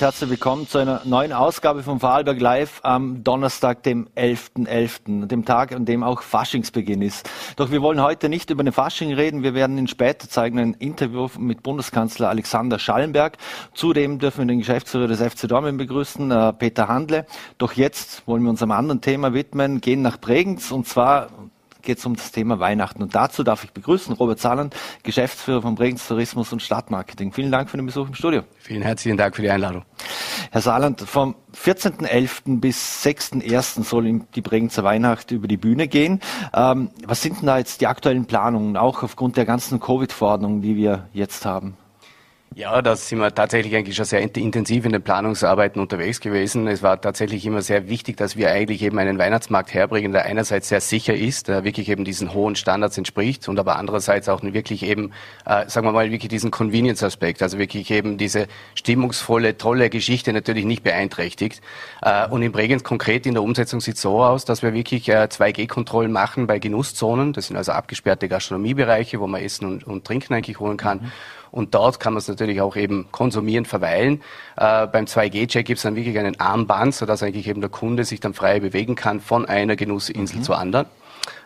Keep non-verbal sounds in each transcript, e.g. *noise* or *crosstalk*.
recht herzlich willkommen zu einer neuen Ausgabe von Vorarlberg Live am Donnerstag, dem 11.11., .11., dem Tag, an dem auch Faschingsbeginn ist. Doch wir wollen heute nicht über den Fasching reden. Wir werden Ihnen später zeigen ein Interview mit Bundeskanzler Alexander Schallenberg. Zudem dürfen wir den Geschäftsführer des FC Dortmund begrüßen, äh, Peter Handle. Doch jetzt wollen wir uns einem anderen Thema widmen, gehen nach Bregenz und zwar geht es um das Thema Weihnachten. Und dazu darf ich begrüßen Robert Zahland, Geschäftsführer von Bregenz Tourismus und Stadtmarketing. Vielen Dank für den Besuch im Studio. Vielen herzlichen Dank für die Einladung. Herr Saarland, vom 14.11. bis 6.1. soll die Bregenzer Weihnacht über die Bühne gehen. Ähm, was sind denn da jetzt die aktuellen Planungen, auch aufgrund der ganzen Covid-Verordnungen, die wir jetzt haben? Ja, da sind wir tatsächlich eigentlich schon sehr intensiv in den Planungsarbeiten unterwegs gewesen. Es war tatsächlich immer sehr wichtig, dass wir eigentlich eben einen Weihnachtsmarkt herbringen, der einerseits sehr sicher ist, der wirklich eben diesen hohen Standards entspricht und aber andererseits auch wirklich eben, äh, sagen wir mal, wirklich diesen Convenience-Aspekt, also wirklich eben diese stimmungsvolle, tolle Geschichte natürlich nicht beeinträchtigt. Äh, und in Bregenz konkret in der Umsetzung sieht es so aus, dass wir wirklich äh, 2G-Kontrollen machen bei Genusszonen. Das sind also abgesperrte Gastronomiebereiche, wo man Essen und, und Trinken eigentlich holen kann. Mhm. Und dort kann man es natürlich auch eben konsumieren, verweilen. Äh, beim 2G-Check gibt es dann wirklich einen Armband, sodass eigentlich eben der Kunde sich dann frei bewegen kann von einer Genussinsel mhm. zur anderen.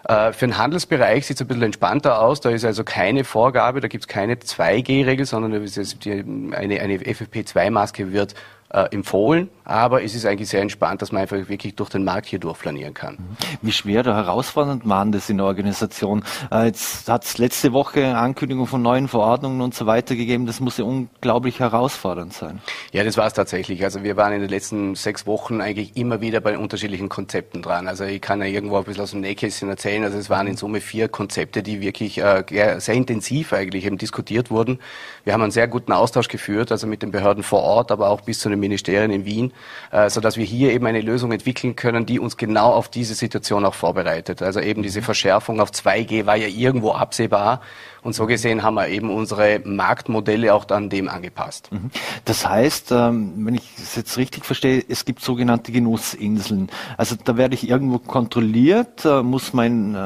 Äh, für den Handelsbereich sieht es ein bisschen entspannter aus. Da ist also keine Vorgabe, da gibt es keine 2G-Regel, sondern eine, eine FFP2-Maske wird äh, empfohlen, aber es ist eigentlich sehr entspannt, dass man einfach wirklich durch den Markt hier durchflanieren kann. Wie schwer oder herausfordernd waren das in der Organisation? Äh, jetzt hat es letzte Woche Ankündigung von neuen Verordnungen und so weiter gegeben. Das muss ja unglaublich herausfordernd sein. Ja, das war es tatsächlich. Also wir waren in den letzten sechs Wochen eigentlich immer wieder bei unterschiedlichen Konzepten dran. Also ich kann ja irgendwo ein bisschen aus dem Nähkästchen erzählen. Also es waren in Summe vier Konzepte, die wirklich äh, sehr intensiv eigentlich eben diskutiert wurden. Wir haben einen sehr guten Austausch geführt, also mit den Behörden vor Ort, aber auch bis zu den Ministerien in Wien, äh, sodass wir hier eben eine Lösung entwickeln können, die uns genau auf diese Situation auch vorbereitet. Also eben diese Verschärfung auf 2G war ja irgendwo absehbar. Und so gesehen haben wir eben unsere Marktmodelle auch dann dem angepasst. Mhm. Das heißt, ähm, wenn ich es jetzt richtig verstehe, es gibt sogenannte Genussinseln. Also da werde ich irgendwo kontrolliert, äh, muss mein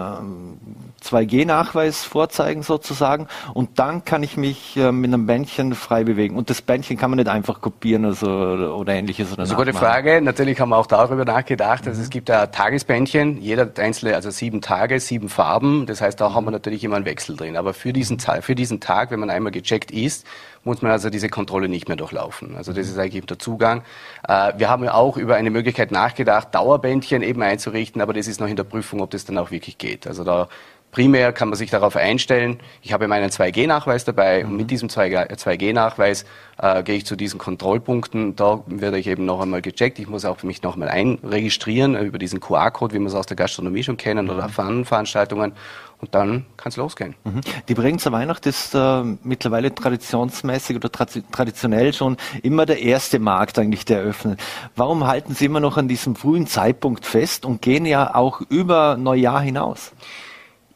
2G-Nachweis vorzeigen sozusagen und dann kann ich mich äh, mit einem Bändchen frei bewegen. Und das Bändchen kann man nicht einfach kopieren also, oder, ähnliches. Oder eine gute Frage. Natürlich haben wir auch darüber nachgedacht. Also es gibt ein Tagesbändchen, jeder einzelne, also sieben Tage, sieben Farben. Das heißt, da haben wir natürlich immer einen Wechsel drin. Aber für diesen, für diesen Tag, wenn man einmal gecheckt ist, muss man also diese Kontrolle nicht mehr durchlaufen. Also das ist eigentlich der Zugang. Äh, wir haben ja auch über eine Möglichkeit nachgedacht, Dauerbändchen eben einzurichten, aber das ist noch in der Prüfung, ob das dann auch wirklich geht. Also da Primär kann man sich darauf einstellen, ich habe meinen 2G-Nachweis dabei und mit mhm. diesem 2G-Nachweis äh, gehe ich zu diesen Kontrollpunkten. Da werde ich eben noch einmal gecheckt. Ich muss auch mich noch einmal einregistrieren über diesen QR-Code, wie wir es aus der Gastronomie schon kennen mhm. oder anderen Veranstaltungen. Und dann kann es losgehen. Mhm. Die Bregenzer Weihnacht ist äh, mittlerweile traditionsmäßig oder tra traditionell schon immer der erste Markt eigentlich, der eröffnet. Warum halten Sie immer noch an diesem frühen Zeitpunkt fest und gehen ja auch über Neujahr hinaus?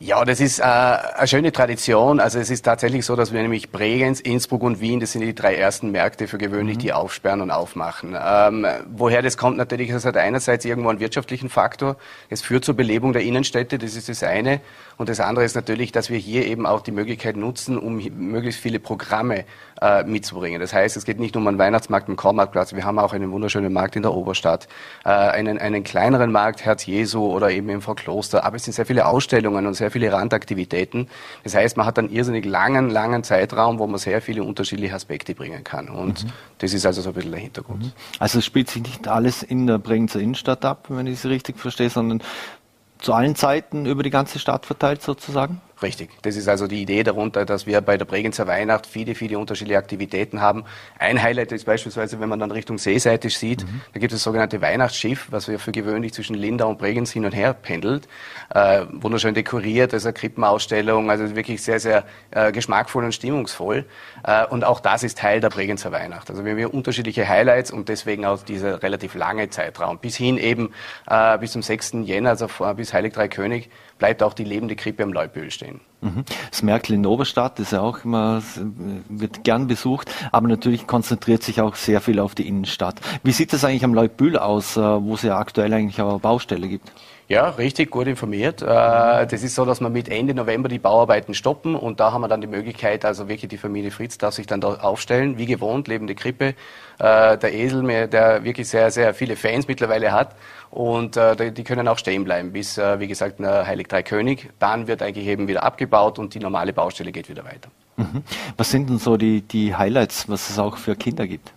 Ja, das ist äh, eine schöne Tradition. Also es ist tatsächlich so, dass wir nämlich Bregenz, Innsbruck und Wien, das sind die drei ersten Märkte für gewöhnlich, mhm. die aufsperren und aufmachen. Ähm, woher das kommt natürlich, das hat einerseits irgendwo einen wirtschaftlichen Faktor. Es führt zur Belebung der Innenstädte, das ist das eine. Und das andere ist natürlich, dass wir hier eben auch die Möglichkeit nutzen, um möglichst viele Programme äh, mitzubringen. Das heißt, es geht nicht nur um einen Weihnachtsmarkt im Kormarktplatz, wir haben auch einen wunderschönen Markt in der Oberstadt, äh, einen, einen kleineren Markt, Herz Jesu oder eben im Kloster. Aber es sind sehr viele Ausstellungen und sehr viele Randaktivitäten. Das heißt, man hat einen irrsinnig langen, langen Zeitraum, wo man sehr viele unterschiedliche Aspekte bringen kann. Und mhm. das ist also so ein bisschen der Hintergrund. Mhm. Also es spielt sich nicht alles in der Bregenzer Innenstadt ab, wenn ich es richtig verstehe, sondern zu allen Zeiten über die ganze Stadt verteilt sozusagen? Richtig. Das ist also die Idee darunter, dass wir bei der Bregenzer Weihnacht viele, viele unterschiedliche Aktivitäten haben. Ein Highlight ist beispielsweise, wenn man dann Richtung Seeseite sieht, mhm. da gibt es das sogenannte Weihnachtsschiff, was wir für gewöhnlich zwischen Linda und Bregenz hin und her pendelt. Äh, wunderschön dekoriert, also Krippenausstellung, also wirklich sehr, sehr äh, geschmackvoll und stimmungsvoll. Äh, und auch das ist Teil der Bregenzer Weihnacht. Also wir haben hier unterschiedliche Highlights und deswegen auch dieser relativ lange Zeitraum. Bis hin eben äh, bis zum 6. Jänner, also bis Heilig Drei König, bleibt auch die lebende Krippe am Leubühl stehen. Mhm. Das Merkel in Oberstadt ist ja auch immer, wird gern besucht, aber natürlich konzentriert sich auch sehr viel auf die Innenstadt. Wie sieht das eigentlich am Leutbühl aus, äh, wo es ja aktuell eigentlich auch eine Baustelle gibt? Ja, richtig gut informiert. Äh, das ist so, dass wir mit Ende November die Bauarbeiten stoppen und da haben wir dann die Möglichkeit, also wirklich die Familie Fritz darf sich dann da aufstellen, wie gewohnt, lebende Krippe. Äh, der Esel, der wirklich sehr, sehr viele Fans mittlerweile hat und äh, die können auch stehen bleiben bis, wie gesagt, Heilig Drei König. Dann wird eigentlich eben wieder abgebaut und die normale Baustelle geht wieder weiter. Mhm. Was sind denn so die, die Highlights, was es auch für Kinder gibt?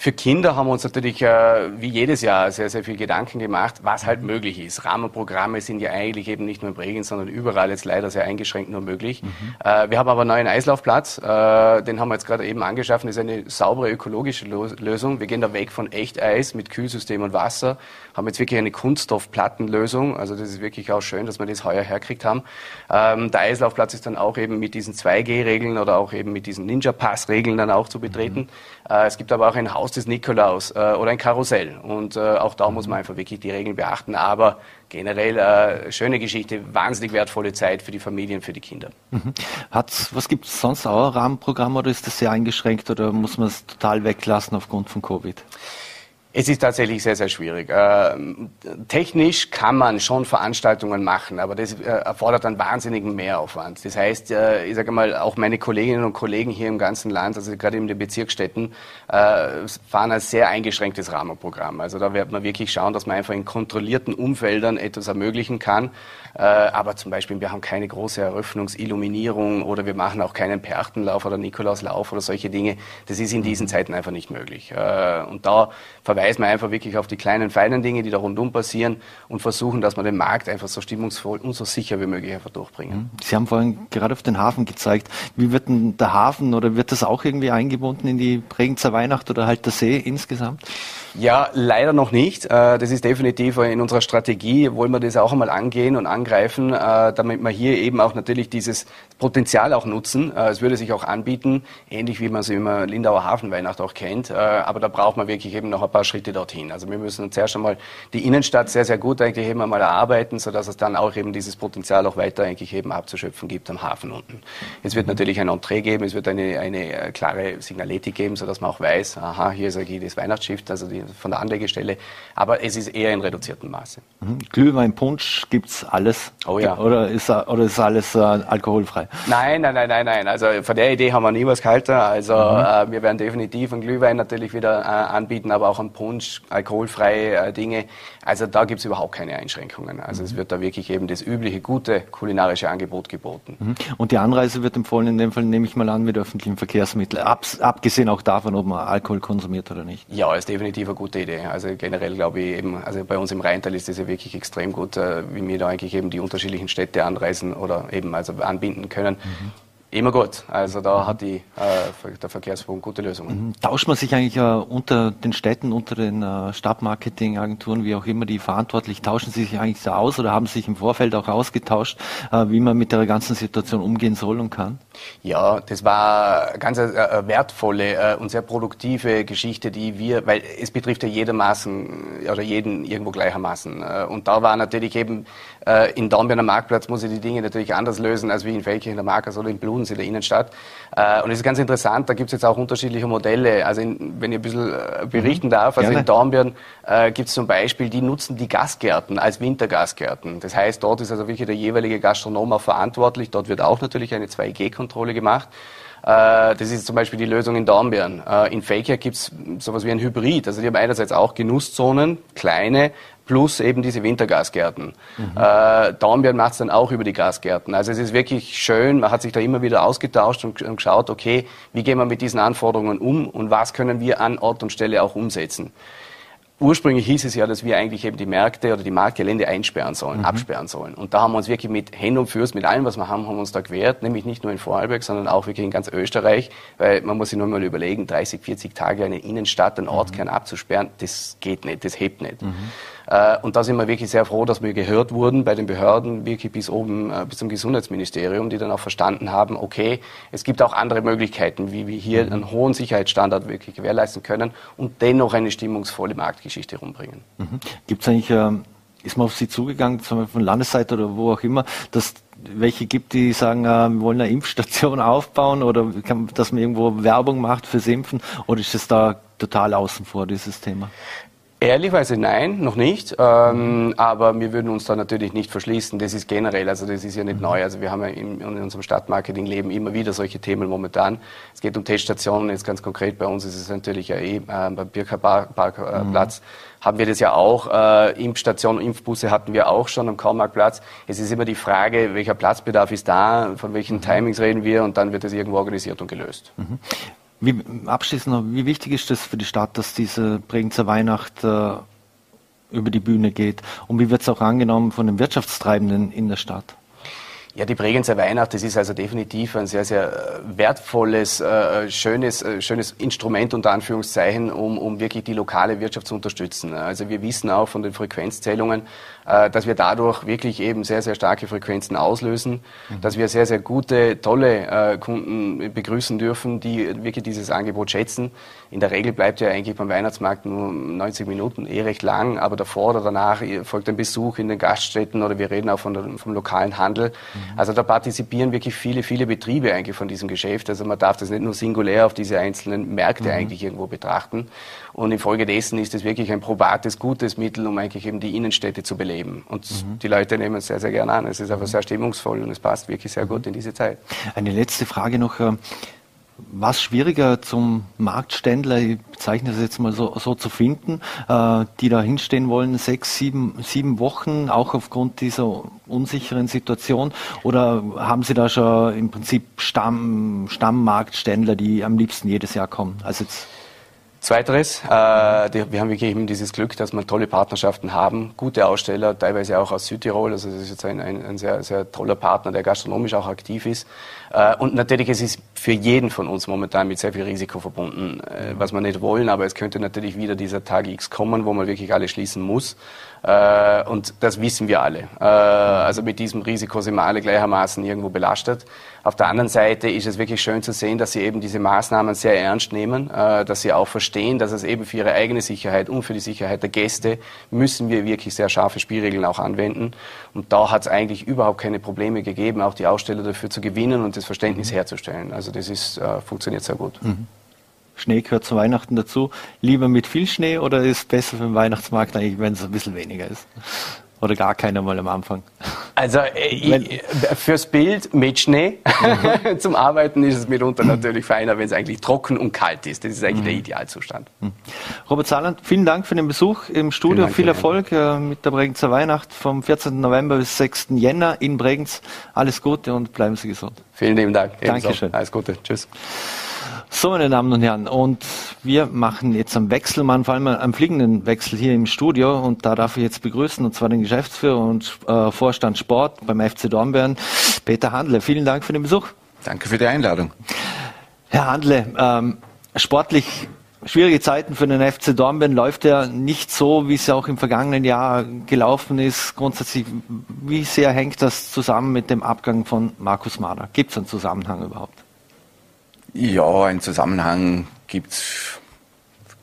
Für Kinder haben wir uns natürlich äh, wie jedes Jahr sehr, sehr viel Gedanken gemacht, was halt möglich ist. Rahmenprogramme sind ja eigentlich eben nicht nur in Bregenz, sondern überall jetzt leider sehr eingeschränkt nur möglich. Mhm. Äh, wir haben aber einen neuen Eislaufplatz, äh, den haben wir jetzt gerade eben angeschaffen. Das ist eine saubere ökologische Lösung. Wir gehen da weg von Echteis mit Kühlsystem und Wasser, haben jetzt wirklich eine Kunststoffplattenlösung. Also das ist wirklich auch schön, dass wir das heuer herkriegt haben. Ähm, der Eislaufplatz ist dann auch eben mit diesen 2G-Regeln oder auch eben mit diesen Ninja-Pass-Regeln dann auch zu betreten. Mhm. Äh, es gibt aber auch ein Haus des Nikolaus äh, oder ein Karussell. Und äh, auch da muss man einfach wirklich die Regeln beachten. Aber generell äh, schöne Geschichte, wahnsinnig wertvolle Zeit für die Familien, für die Kinder. Mhm. Hat's, was gibt es sonst auch? Rahmenprogramm oder ist das sehr eingeschränkt oder muss man es total weglassen aufgrund von Covid? Es ist tatsächlich sehr, sehr schwierig. Äh, technisch kann man schon Veranstaltungen machen, aber das äh, erfordert einen wahnsinnigen Mehraufwand. Das heißt, äh, ich sage mal, auch meine Kolleginnen und Kollegen hier im ganzen Land, also gerade in den Bezirksstädten, äh, fahren ein sehr eingeschränktes Rahmenprogramm. Also da wird man wirklich schauen, dass man einfach in kontrollierten Umfeldern etwas ermöglichen kann. Äh, aber zum Beispiel, wir haben keine große Eröffnungsilluminierung oder wir machen auch keinen Perchtenlauf oder Nikolauslauf oder solche Dinge. Das ist in diesen Zeiten einfach nicht möglich. Äh, und da verweisen wir einfach wirklich auf die kleinen, feinen Dinge, die da rundum passieren und versuchen, dass wir den Markt einfach so stimmungsvoll und so sicher wie möglich einfach durchbringen. Mhm. Sie haben vorhin gerade auf den Hafen gezeigt. Wie wird denn der Hafen oder wird das auch irgendwie eingebunden in die Bregenzer Weihnacht oder halt der See insgesamt? Ja, leider noch nicht. Äh, das ist definitiv in unserer Strategie, wollen wir das auch einmal angehen und angreifen, äh, damit wir hier eben auch natürlich dieses Potenzial auch nutzen. Äh, es würde sich auch anbieten, ähnlich wie man es immer Lindauer Hafenweihnacht auch kennt. Aber da braucht man wirklich eben noch ein paar Schritte dorthin. Also wir müssen zuerst einmal die Innenstadt sehr, sehr gut eigentlich eben einmal erarbeiten, sodass es dann auch eben dieses Potenzial auch weiter eigentlich eben abzuschöpfen gibt am Hafen unten. Es wird natürlich ein Entree geben, es wird eine, eine klare Signaletik geben, sodass man auch weiß, aha, hier ist eigentlich das Weihnachtsschiff, also die von der Anlegestelle. Aber es ist eher in reduziertem Maße. Mhm. Glühwein, Punsch gibt's alles? Oh ja. Oder ist, oder ist alles äh, alkoholfrei? Nein, nein, nein, nein, nein. Also von der Idee haben wir nie was gehalten. Also mhm. äh, wir werden definitiv einen Glühwein natürlich wieder äh, anbieten, aber auch einen Punsch, alkoholfreie äh, Dinge. Also da gibt's überhaupt keine Einschränkungen. Also mhm. es wird da wirklich eben das übliche, gute kulinarische Angebot geboten. Mhm. Und die Anreise wird empfohlen in dem Fall, nehme ich mal an, mit öffentlichen Verkehrsmitteln, Ab, abgesehen auch davon, ob man Alkohol konsumiert oder nicht. Ja, ist definitiv eine gute Idee. Also generell glaube ich eben, also bei uns im Rheintal ist das ja wirklich extrem gut, äh, wie wir da eigentlich eben die unterschiedlichen Städte anreisen oder eben also anbinden können. Mhm. Immer gut. Also da hat die, äh, der Verkehrsfonds gute Lösungen. Mhm. Tauscht man sich eigentlich äh, unter den Städten, unter den äh, Stadtmarketingagenturen, wie auch immer, die verantwortlich, tauschen sie sich eigentlich so aus oder haben sich im Vorfeld auch ausgetauscht, äh, wie man mit der ganzen Situation umgehen soll und kann? Ja, das war eine ganz äh, äh, wertvolle und sehr produktive Geschichte, die wir, weil es betrifft ja jedermaßen oder jeden irgendwo gleichermaßen. Und da war natürlich eben in Dornbirner Marktplatz muss ich die Dinge natürlich anders lösen als wie in Feldkirchen der Markers oder in Blut Bodensee, der Innenstadt. Äh, und es ist ganz interessant, da gibt es jetzt auch unterschiedliche Modelle. Also in, wenn ich ein bisschen äh, berichten mhm. darf, also Gerne. in Dornbirn äh, gibt es zum Beispiel, die nutzen die Gasgärten als Wintergasgärten. Das heißt, dort ist also wirklich der jeweilige Gastronom auch verantwortlich. Dort wird auch natürlich eine 2G-Kontrolle gemacht. Äh, das ist zum Beispiel die Lösung in Dornbirn. Äh, in Faker gibt es sowas wie ein Hybrid. Also die haben einerseits auch Genusszonen, kleine, plus eben diese Wintergasgärten. Mhm. Äh, Dornbirn macht es dann auch über die Gasgärten. Also es ist wirklich schön, man hat sich da immer wieder ausgetauscht und, und geschaut, okay, wie gehen wir mit diesen Anforderungen um und was können wir an Ort und Stelle auch umsetzen. Ursprünglich hieß es ja, dass wir eigentlich eben die Märkte oder die Marktgelände einsperren sollen, mhm. absperren sollen. Und da haben wir uns wirklich mit Händen und Füßen, mit allem, was wir haben, haben wir uns da gewehrt. Nämlich nicht nur in Vorarlberg, sondern auch wirklich in ganz Österreich. Weil man muss sich nur mal überlegen, 30, 40 Tage eine Innenstadt, einen Ortskern mhm. abzusperren, das geht nicht, das hebt nicht. Äh, und da sind wir wirklich sehr froh, dass wir gehört wurden bei den Behörden, wirklich bis oben, äh, bis zum Gesundheitsministerium, die dann auch verstanden haben, okay, es gibt auch andere Möglichkeiten, wie wir hier mhm. einen hohen Sicherheitsstandard wirklich gewährleisten können und dennoch eine stimmungsvolle Marktgeschichte rumbringen. Mhm. Gibt es eigentlich ähm ist man auf Sie zugegangen, zum Beispiel von Landesseite oder wo auch immer, dass welche gibt, die sagen, äh, wir wollen eine Impfstation *laughs* aufbauen oder kann, dass man irgendwo Werbung macht fürs Impfen oder ist es da total außen vor, dieses Thema? Ehrlichweise nein, noch nicht. Ähm, aber wir würden uns da natürlich nicht verschließen. Das ist generell, also das ist ja nicht neu. Also wir haben ja in, in unserem Stadtmarketing-Leben immer wieder solche Themen momentan. Es geht um Teststationen, jetzt ganz konkret bei uns ist es natürlich ja eh äh, beim Birker Parkplatz. Mhm. Haben wir das ja auch. Äh, Impfstationen, Impfbusse hatten wir auch schon am Karl-Markt-Platz. Es ist immer die Frage, welcher Platzbedarf ist da, von welchen mhm. Timings reden wir und dann wird das irgendwo organisiert und gelöst. Mhm. Wie, abschließend noch, wie wichtig ist das für die Stadt, dass diese Bregenzer Weihnacht äh, über die Bühne geht? Und wie wird es auch angenommen von den Wirtschaftstreibenden in der Stadt? Ja, die Bregenzer Weihnacht, das ist also definitiv ein sehr, sehr äh, wertvolles, äh, schönes, äh, schönes Instrument unter Anführungszeichen, um, um wirklich die lokale Wirtschaft zu unterstützen. Also wir wissen auch von den Frequenzzählungen, äh, dass wir dadurch wirklich eben sehr, sehr starke Frequenzen auslösen, mhm. dass wir sehr, sehr gute, tolle äh, Kunden begrüßen dürfen, die wirklich dieses Angebot schätzen. In der Regel bleibt ja eigentlich beim Weihnachtsmarkt nur 90 Minuten, eh recht lang, aber davor oder danach folgt ein Besuch in den Gaststätten oder wir reden auch von der, vom lokalen Handel. Mhm. Also da partizipieren wirklich viele, viele Betriebe eigentlich von diesem Geschäft. Also man darf das nicht nur singulär auf diese einzelnen Märkte mhm. eigentlich irgendwo betrachten. Und infolgedessen ist es wirklich ein probates, gutes Mittel, um eigentlich eben die Innenstädte zu beleben. Und mhm. die Leute nehmen es sehr, sehr gerne an. Es ist einfach sehr stimmungsvoll und es passt wirklich sehr gut in diese Zeit. Eine letzte Frage noch. Was schwieriger zum Marktständler, ich bezeichne das jetzt mal so, so zu finden, äh, die da hinstehen wollen, sechs, sieben, sieben Wochen, auch aufgrund dieser unsicheren Situation? Oder haben Sie da schon im Prinzip Stamm, Stammmarktständler, die am liebsten jedes Jahr kommen? Also jetzt Zweiteres, äh, die, wir haben wirklich eben dieses Glück, dass wir tolle Partnerschaften haben, gute Aussteller, teilweise auch aus Südtirol. Also das ist jetzt ein, ein, ein sehr, sehr toller Partner, der gastronomisch auch aktiv ist. Äh, und natürlich es ist für jeden von uns momentan mit sehr viel Risiko verbunden, äh, was wir nicht wollen. Aber es könnte natürlich wieder dieser Tag X kommen, wo man wirklich alles schließen muss. Äh, und das wissen wir alle. Äh, also mit diesem Risiko sind wir alle gleichermaßen irgendwo belastet. Auf der anderen Seite ist es wirklich schön zu sehen, dass sie eben diese Maßnahmen sehr ernst nehmen, äh, dass sie auch verstehen, dass es eben für ihre eigene Sicherheit und für die Sicherheit der Gäste müssen wir wirklich sehr scharfe Spielregeln auch anwenden. Und da hat es eigentlich überhaupt keine Probleme gegeben, auch die Aussteller dafür zu gewinnen und das Verständnis mhm. herzustellen. Also das ist, funktioniert sehr gut. Mhm. Schnee gehört zu Weihnachten dazu. Lieber mit viel Schnee oder ist es besser für den Weihnachtsmarkt eigentlich, wenn es ein bisschen weniger ist? Oder gar keiner mal am Anfang? Also äh, fürs Bild mit Schnee. Mhm. *laughs* Zum Arbeiten ist es mitunter natürlich feiner, wenn es eigentlich trocken und kalt ist. Das ist eigentlich mhm. der Idealzustand. Mhm. Robert Saarland, vielen Dank für den Besuch im Studio. Dank, Viel Erfolg äh, mit der Bregenzer Weihnacht vom 14. November bis 6. Jänner in Bregenz. Alles Gute und bleiben Sie gesund. Vielen lieben Dank. Dankeschön. Alles Gute. Tschüss. So, meine Damen und Herren, und wir machen jetzt am Wechselmann, vor allem am fliegenden Wechsel hier im Studio. Und da darf ich jetzt begrüßen, und zwar den Geschäftsführer und äh, Vorstand Sport beim FC Dornbirn, Peter Handle. Vielen Dank für den Besuch. Danke für die Einladung. Herr Handle, ähm, sportlich schwierige Zeiten für den FC Dornbirn läuft ja nicht so, wie es ja auch im vergangenen Jahr gelaufen ist. Grundsätzlich, wie sehr hängt das zusammen mit dem Abgang von Markus Mader? Gibt es einen Zusammenhang überhaupt? Ja, einen Zusammenhang gibt's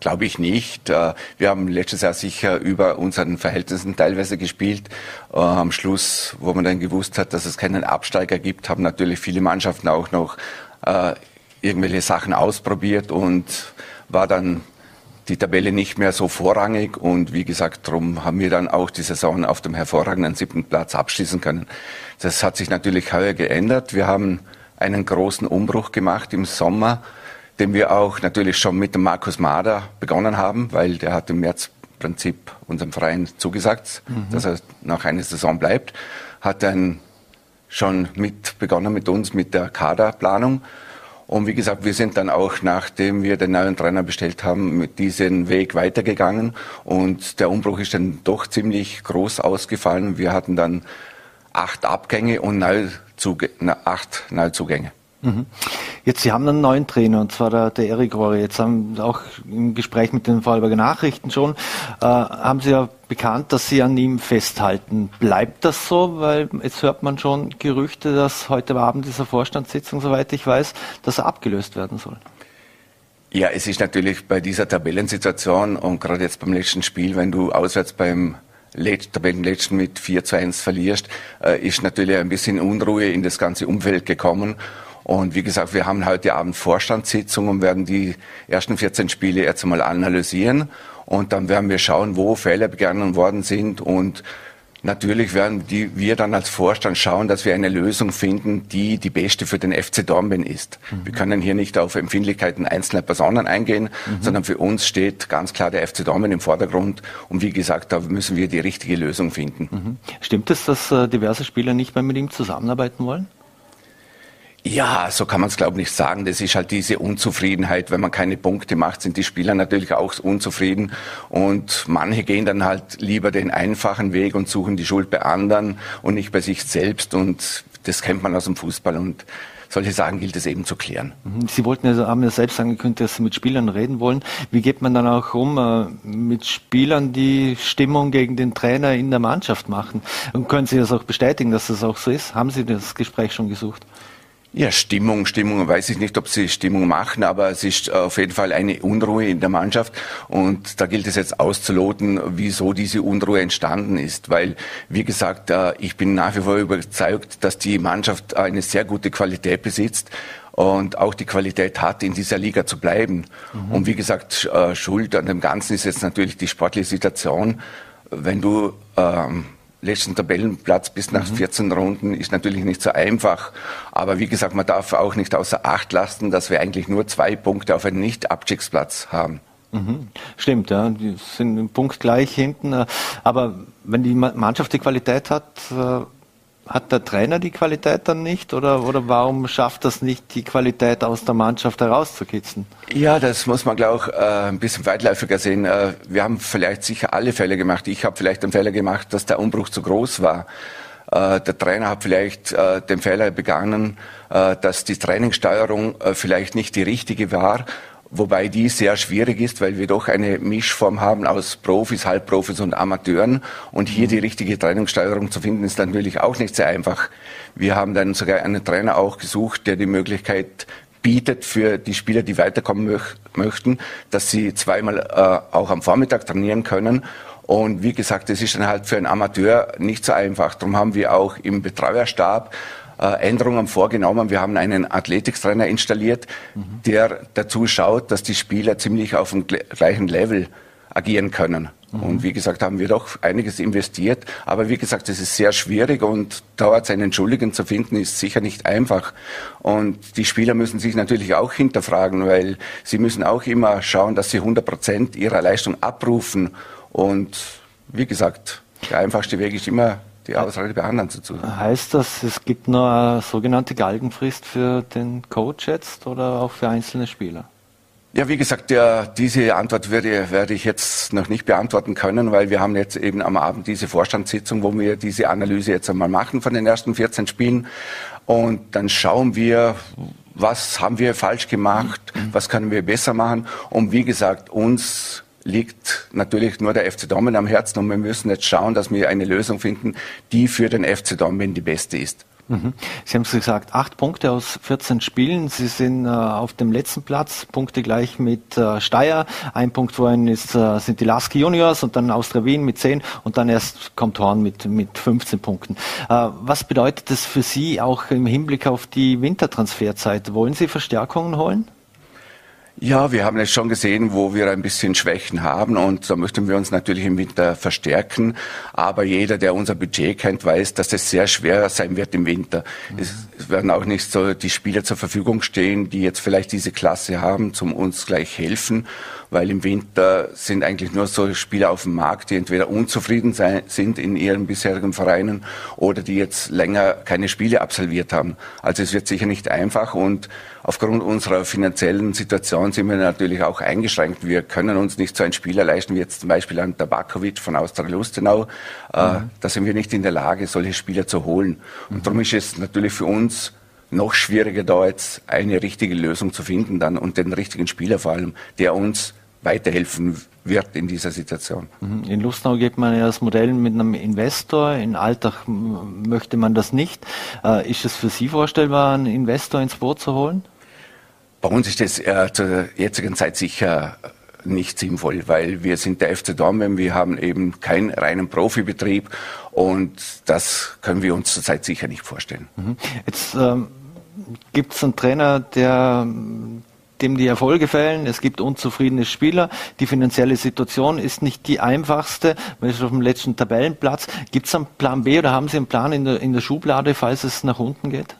glaube ich nicht. Äh, wir haben letztes Jahr sicher über unseren Verhältnissen teilweise gespielt. Äh, am Schluss, wo man dann gewusst hat, dass es keinen Absteiger gibt, haben natürlich viele Mannschaften auch noch äh, irgendwelche Sachen ausprobiert und war dann die Tabelle nicht mehr so vorrangig und wie gesagt, darum haben wir dann auch die Saison auf dem hervorragenden siebten Platz abschließen können. Das hat sich natürlich heuer geändert. Wir haben einen großen Umbruch gemacht im Sommer, den wir auch natürlich schon mit dem Markus Mader begonnen haben, weil der hat im März Prinzip unserem Verein zugesagt, mhm. dass er nach einer Saison bleibt, hat dann schon mit begonnen mit uns mit der Kaderplanung. Und wie gesagt, wir sind dann auch, nachdem wir den neuen Trainer bestellt haben, mit diesem Weg weitergegangen. Und der Umbruch ist dann doch ziemlich groß ausgefallen. Wir hatten dann acht Abgänge und Neuzuge, acht Neuzugänge. Mhm. Jetzt, Sie haben einen neuen Trainer, und zwar der, der Erik Rohre. Jetzt haben Sie auch im Gespräch mit den Vorarlberger Nachrichten schon, äh, haben Sie ja bekannt, dass Sie an ihm festhalten. Bleibt das so? Weil jetzt hört man schon Gerüchte, dass heute Abend dieser Vorstandssitzung, soweit ich weiß, dass er abgelöst werden soll. Ja, es ist natürlich bei dieser Tabellensituation und gerade jetzt beim letzten Spiel, wenn du auswärts beim Tabellenletzten mit 4 zu 1 verlierst, äh, ist natürlich ein bisschen Unruhe in das ganze Umfeld gekommen. Und wie gesagt, wir haben heute Abend Vorstandssitzung und werden die ersten 14 Spiele jetzt einmal analysieren. Und dann werden wir schauen, wo Fehler begangen worden sind und Natürlich werden die, wir dann als Vorstand schauen, dass wir eine Lösung finden, die die beste für den FC Dornbirn ist. Mhm. Wir können hier nicht auf Empfindlichkeiten einzelner Personen eingehen, mhm. sondern für uns steht ganz klar der FC Dornbirn im Vordergrund. Und wie gesagt, da müssen wir die richtige Lösung finden. Mhm. Stimmt es, dass äh, diverse Spieler nicht mehr mit ihm zusammenarbeiten wollen? Ja, so kann man es glaube ich nicht sagen. Das ist halt diese Unzufriedenheit. Wenn man keine Punkte macht, sind die Spieler natürlich auch unzufrieden. Und manche gehen dann halt lieber den einfachen Weg und suchen die Schuld bei anderen und nicht bei sich selbst. Und das kennt man aus dem Fußball. Und solche Sachen gilt es eben zu klären. Mhm. Sie wollten ja, haben ja selbst angekündigt, dass Sie mit Spielern reden wollen. Wie geht man dann auch um äh, mit Spielern, die Stimmung gegen den Trainer in der Mannschaft machen? Und können Sie das auch bestätigen, dass das auch so ist? Haben Sie das Gespräch schon gesucht? Ja, Stimmung, Stimmung, weiß ich nicht, ob sie Stimmung machen, aber es ist auf jeden Fall eine Unruhe in der Mannschaft und da gilt es jetzt auszuloten, wieso diese Unruhe entstanden ist, weil, wie gesagt, äh, ich bin nach wie vor überzeugt, dass die Mannschaft eine sehr gute Qualität besitzt und auch die Qualität hat, in dieser Liga zu bleiben. Mhm. Und wie gesagt, äh, Schuld an dem Ganzen ist jetzt natürlich die sportliche Situation. Wenn du ähm, letzten Tabellenplatz bis nach 14 mhm. Runden ist natürlich nicht so einfach. Aber wie gesagt, man darf auch nicht außer Acht lassen, dass wir eigentlich nur zwei Punkte auf einen Nicht-Abstiegsplatz haben. Mhm. Stimmt, ja, die sind im Punkt gleich hinten. Aber wenn die Mannschaft die Qualität hat, äh, hat der Trainer die Qualität dann nicht oder, oder warum schafft das nicht, die Qualität aus der Mannschaft herauszukitzeln? Ja, das muss man, glaube ich, äh, ein bisschen weitläufiger sehen. Äh, wir haben vielleicht sicher alle Fälle gemacht. Ich habe vielleicht den Fehler gemacht, dass der Umbruch zu groß war. Äh, der Trainer hat vielleicht den Fehler begangen, dass die Trainingssteuerung vielleicht nicht die richtige war wobei die sehr schwierig ist, weil wir doch eine Mischform haben aus Profis, Halbprofis und Amateuren. Und hier die richtige Trainingssteuerung zu finden, ist natürlich auch nicht sehr einfach. Wir haben dann sogar einen Trainer auch gesucht, der die Möglichkeit bietet für die Spieler, die weiterkommen möch möchten, dass sie zweimal äh, auch am Vormittag trainieren können. Und wie gesagt, das ist dann halt für einen Amateur nicht so einfach. Darum haben wir auch im Betreuerstab Änderungen vorgenommen. Wir haben einen Athletiktrainer installiert, mhm. der dazu schaut, dass die Spieler ziemlich auf dem gleichen Level agieren können. Mhm. Und wie gesagt, haben wir doch einiges investiert. Aber wie gesagt, es ist sehr schwierig und dort einen Entschuldigen zu finden, ist sicher nicht einfach. Und die Spieler müssen sich natürlich auch hinterfragen, weil sie müssen auch immer schauen, dass sie 100 Prozent ihrer Leistung abrufen. Und wie gesagt, der einfachste Weg ist immer die Ausrede bei anderen zu tun. Heißt das, es gibt nur eine sogenannte Galgenfrist für den Coach jetzt oder auch für einzelne Spieler? Ja, wie gesagt, der, diese Antwort werde, werde ich jetzt noch nicht beantworten können, weil wir haben jetzt eben am Abend diese Vorstandssitzung, wo wir diese Analyse jetzt einmal machen von den ersten 14 Spielen. Und dann schauen wir, was haben wir falsch gemacht, was können wir besser machen. Und wie gesagt, uns liegt natürlich nur der FC Dortmund am Herzen und wir müssen jetzt schauen, dass wir eine Lösung finden, die für den FC Dortmund die beste ist. Mhm. Sie haben es gesagt, acht Punkte aus 14 Spielen. Sie sind äh, auf dem letzten Platz, Punkte gleich mit äh, Steyr. Ein Punkt vorhin ist, äh, sind die Laski Juniors und dann Austria Wien mit 10 und dann erst kommt Horn mit, mit 15 Punkten. Äh, was bedeutet das für Sie auch im Hinblick auf die Wintertransferzeit? Wollen Sie Verstärkungen holen? Ja, wir haben jetzt schon gesehen, wo wir ein bisschen Schwächen haben und da möchten wir uns natürlich im Winter verstärken. Aber jeder, der unser Budget kennt, weiß, dass es sehr schwer sein wird im Winter. Mhm. Es werden auch nicht so die Spieler zur Verfügung stehen, die jetzt vielleicht diese Klasse haben, zum uns gleich helfen weil im Winter sind eigentlich nur so Spieler auf dem Markt, die entweder unzufrieden sein, sind in ihren bisherigen Vereinen oder die jetzt länger keine Spiele absolviert haben. Also es wird sicher nicht einfach und aufgrund unserer finanziellen Situation sind wir natürlich auch eingeschränkt. Wir können uns nicht so einen Spieler leisten wie jetzt zum Beispiel an Tabakovic von Austria Lustenau. Äh, mhm. Da sind wir nicht in der Lage, solche Spieler zu holen. Und mhm. darum ist es natürlich für uns noch schwieriger, da jetzt eine richtige Lösung zu finden dann und den richtigen Spieler vor allem, der uns weiterhelfen wird in dieser Situation. Mhm. In Lustenau geht man ja das Modell mit einem Investor. In Alltag möchte man das nicht. Äh, ist es für Sie vorstellbar, einen Investor ins Boot zu holen? Bei uns ist das äh, zur jetzigen Zeit sicher nicht sinnvoll, weil wir sind der FC Dornbirn, wir haben eben keinen reinen Profibetrieb und das können wir uns zurzeit sicher nicht vorstellen. Mhm. Jetzt ähm, gibt es einen Trainer, der dem die Erfolge fehlen. Es gibt unzufriedene Spieler. Die finanzielle Situation ist nicht die einfachste. Man ist auf dem letzten Tabellenplatz. Gibt es einen Plan B oder haben Sie einen Plan in der, in der Schublade, falls es nach unten geht?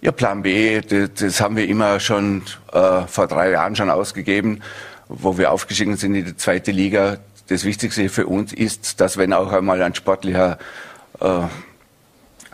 Ja, Plan B, das, das haben wir immer schon äh, vor drei Jahren schon ausgegeben, wo wir aufgestiegen sind in die zweite Liga. Das Wichtigste für uns ist, dass wenn auch einmal ein sportlicher äh,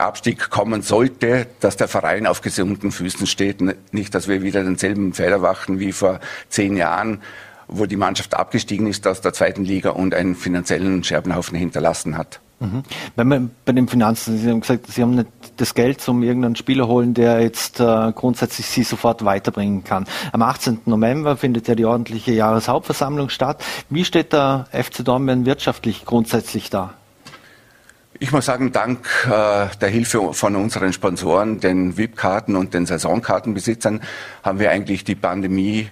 Abstieg kommen sollte, dass der Verein auf gesunden Füßen steht. Nicht, dass wir wieder denselben Fehler wachen wie vor zehn Jahren, wo die Mannschaft abgestiegen ist aus der zweiten Liga und einen finanziellen Scherbenhaufen hinterlassen hat. Mhm. Wenn man bei den Finanzen, Sie haben gesagt, Sie haben nicht das Geld, um irgendeinen Spieler holen, der jetzt äh, grundsätzlich Sie sofort weiterbringen kann. Am 18. November findet ja die ordentliche Jahreshauptversammlung statt. Wie steht der FC Dornbirn wirtschaftlich grundsätzlich da? Ich muss sagen, dank äh, der Hilfe von unseren Sponsoren, den VIP-Karten und den Saisonkartenbesitzern, haben wir eigentlich die Pandemie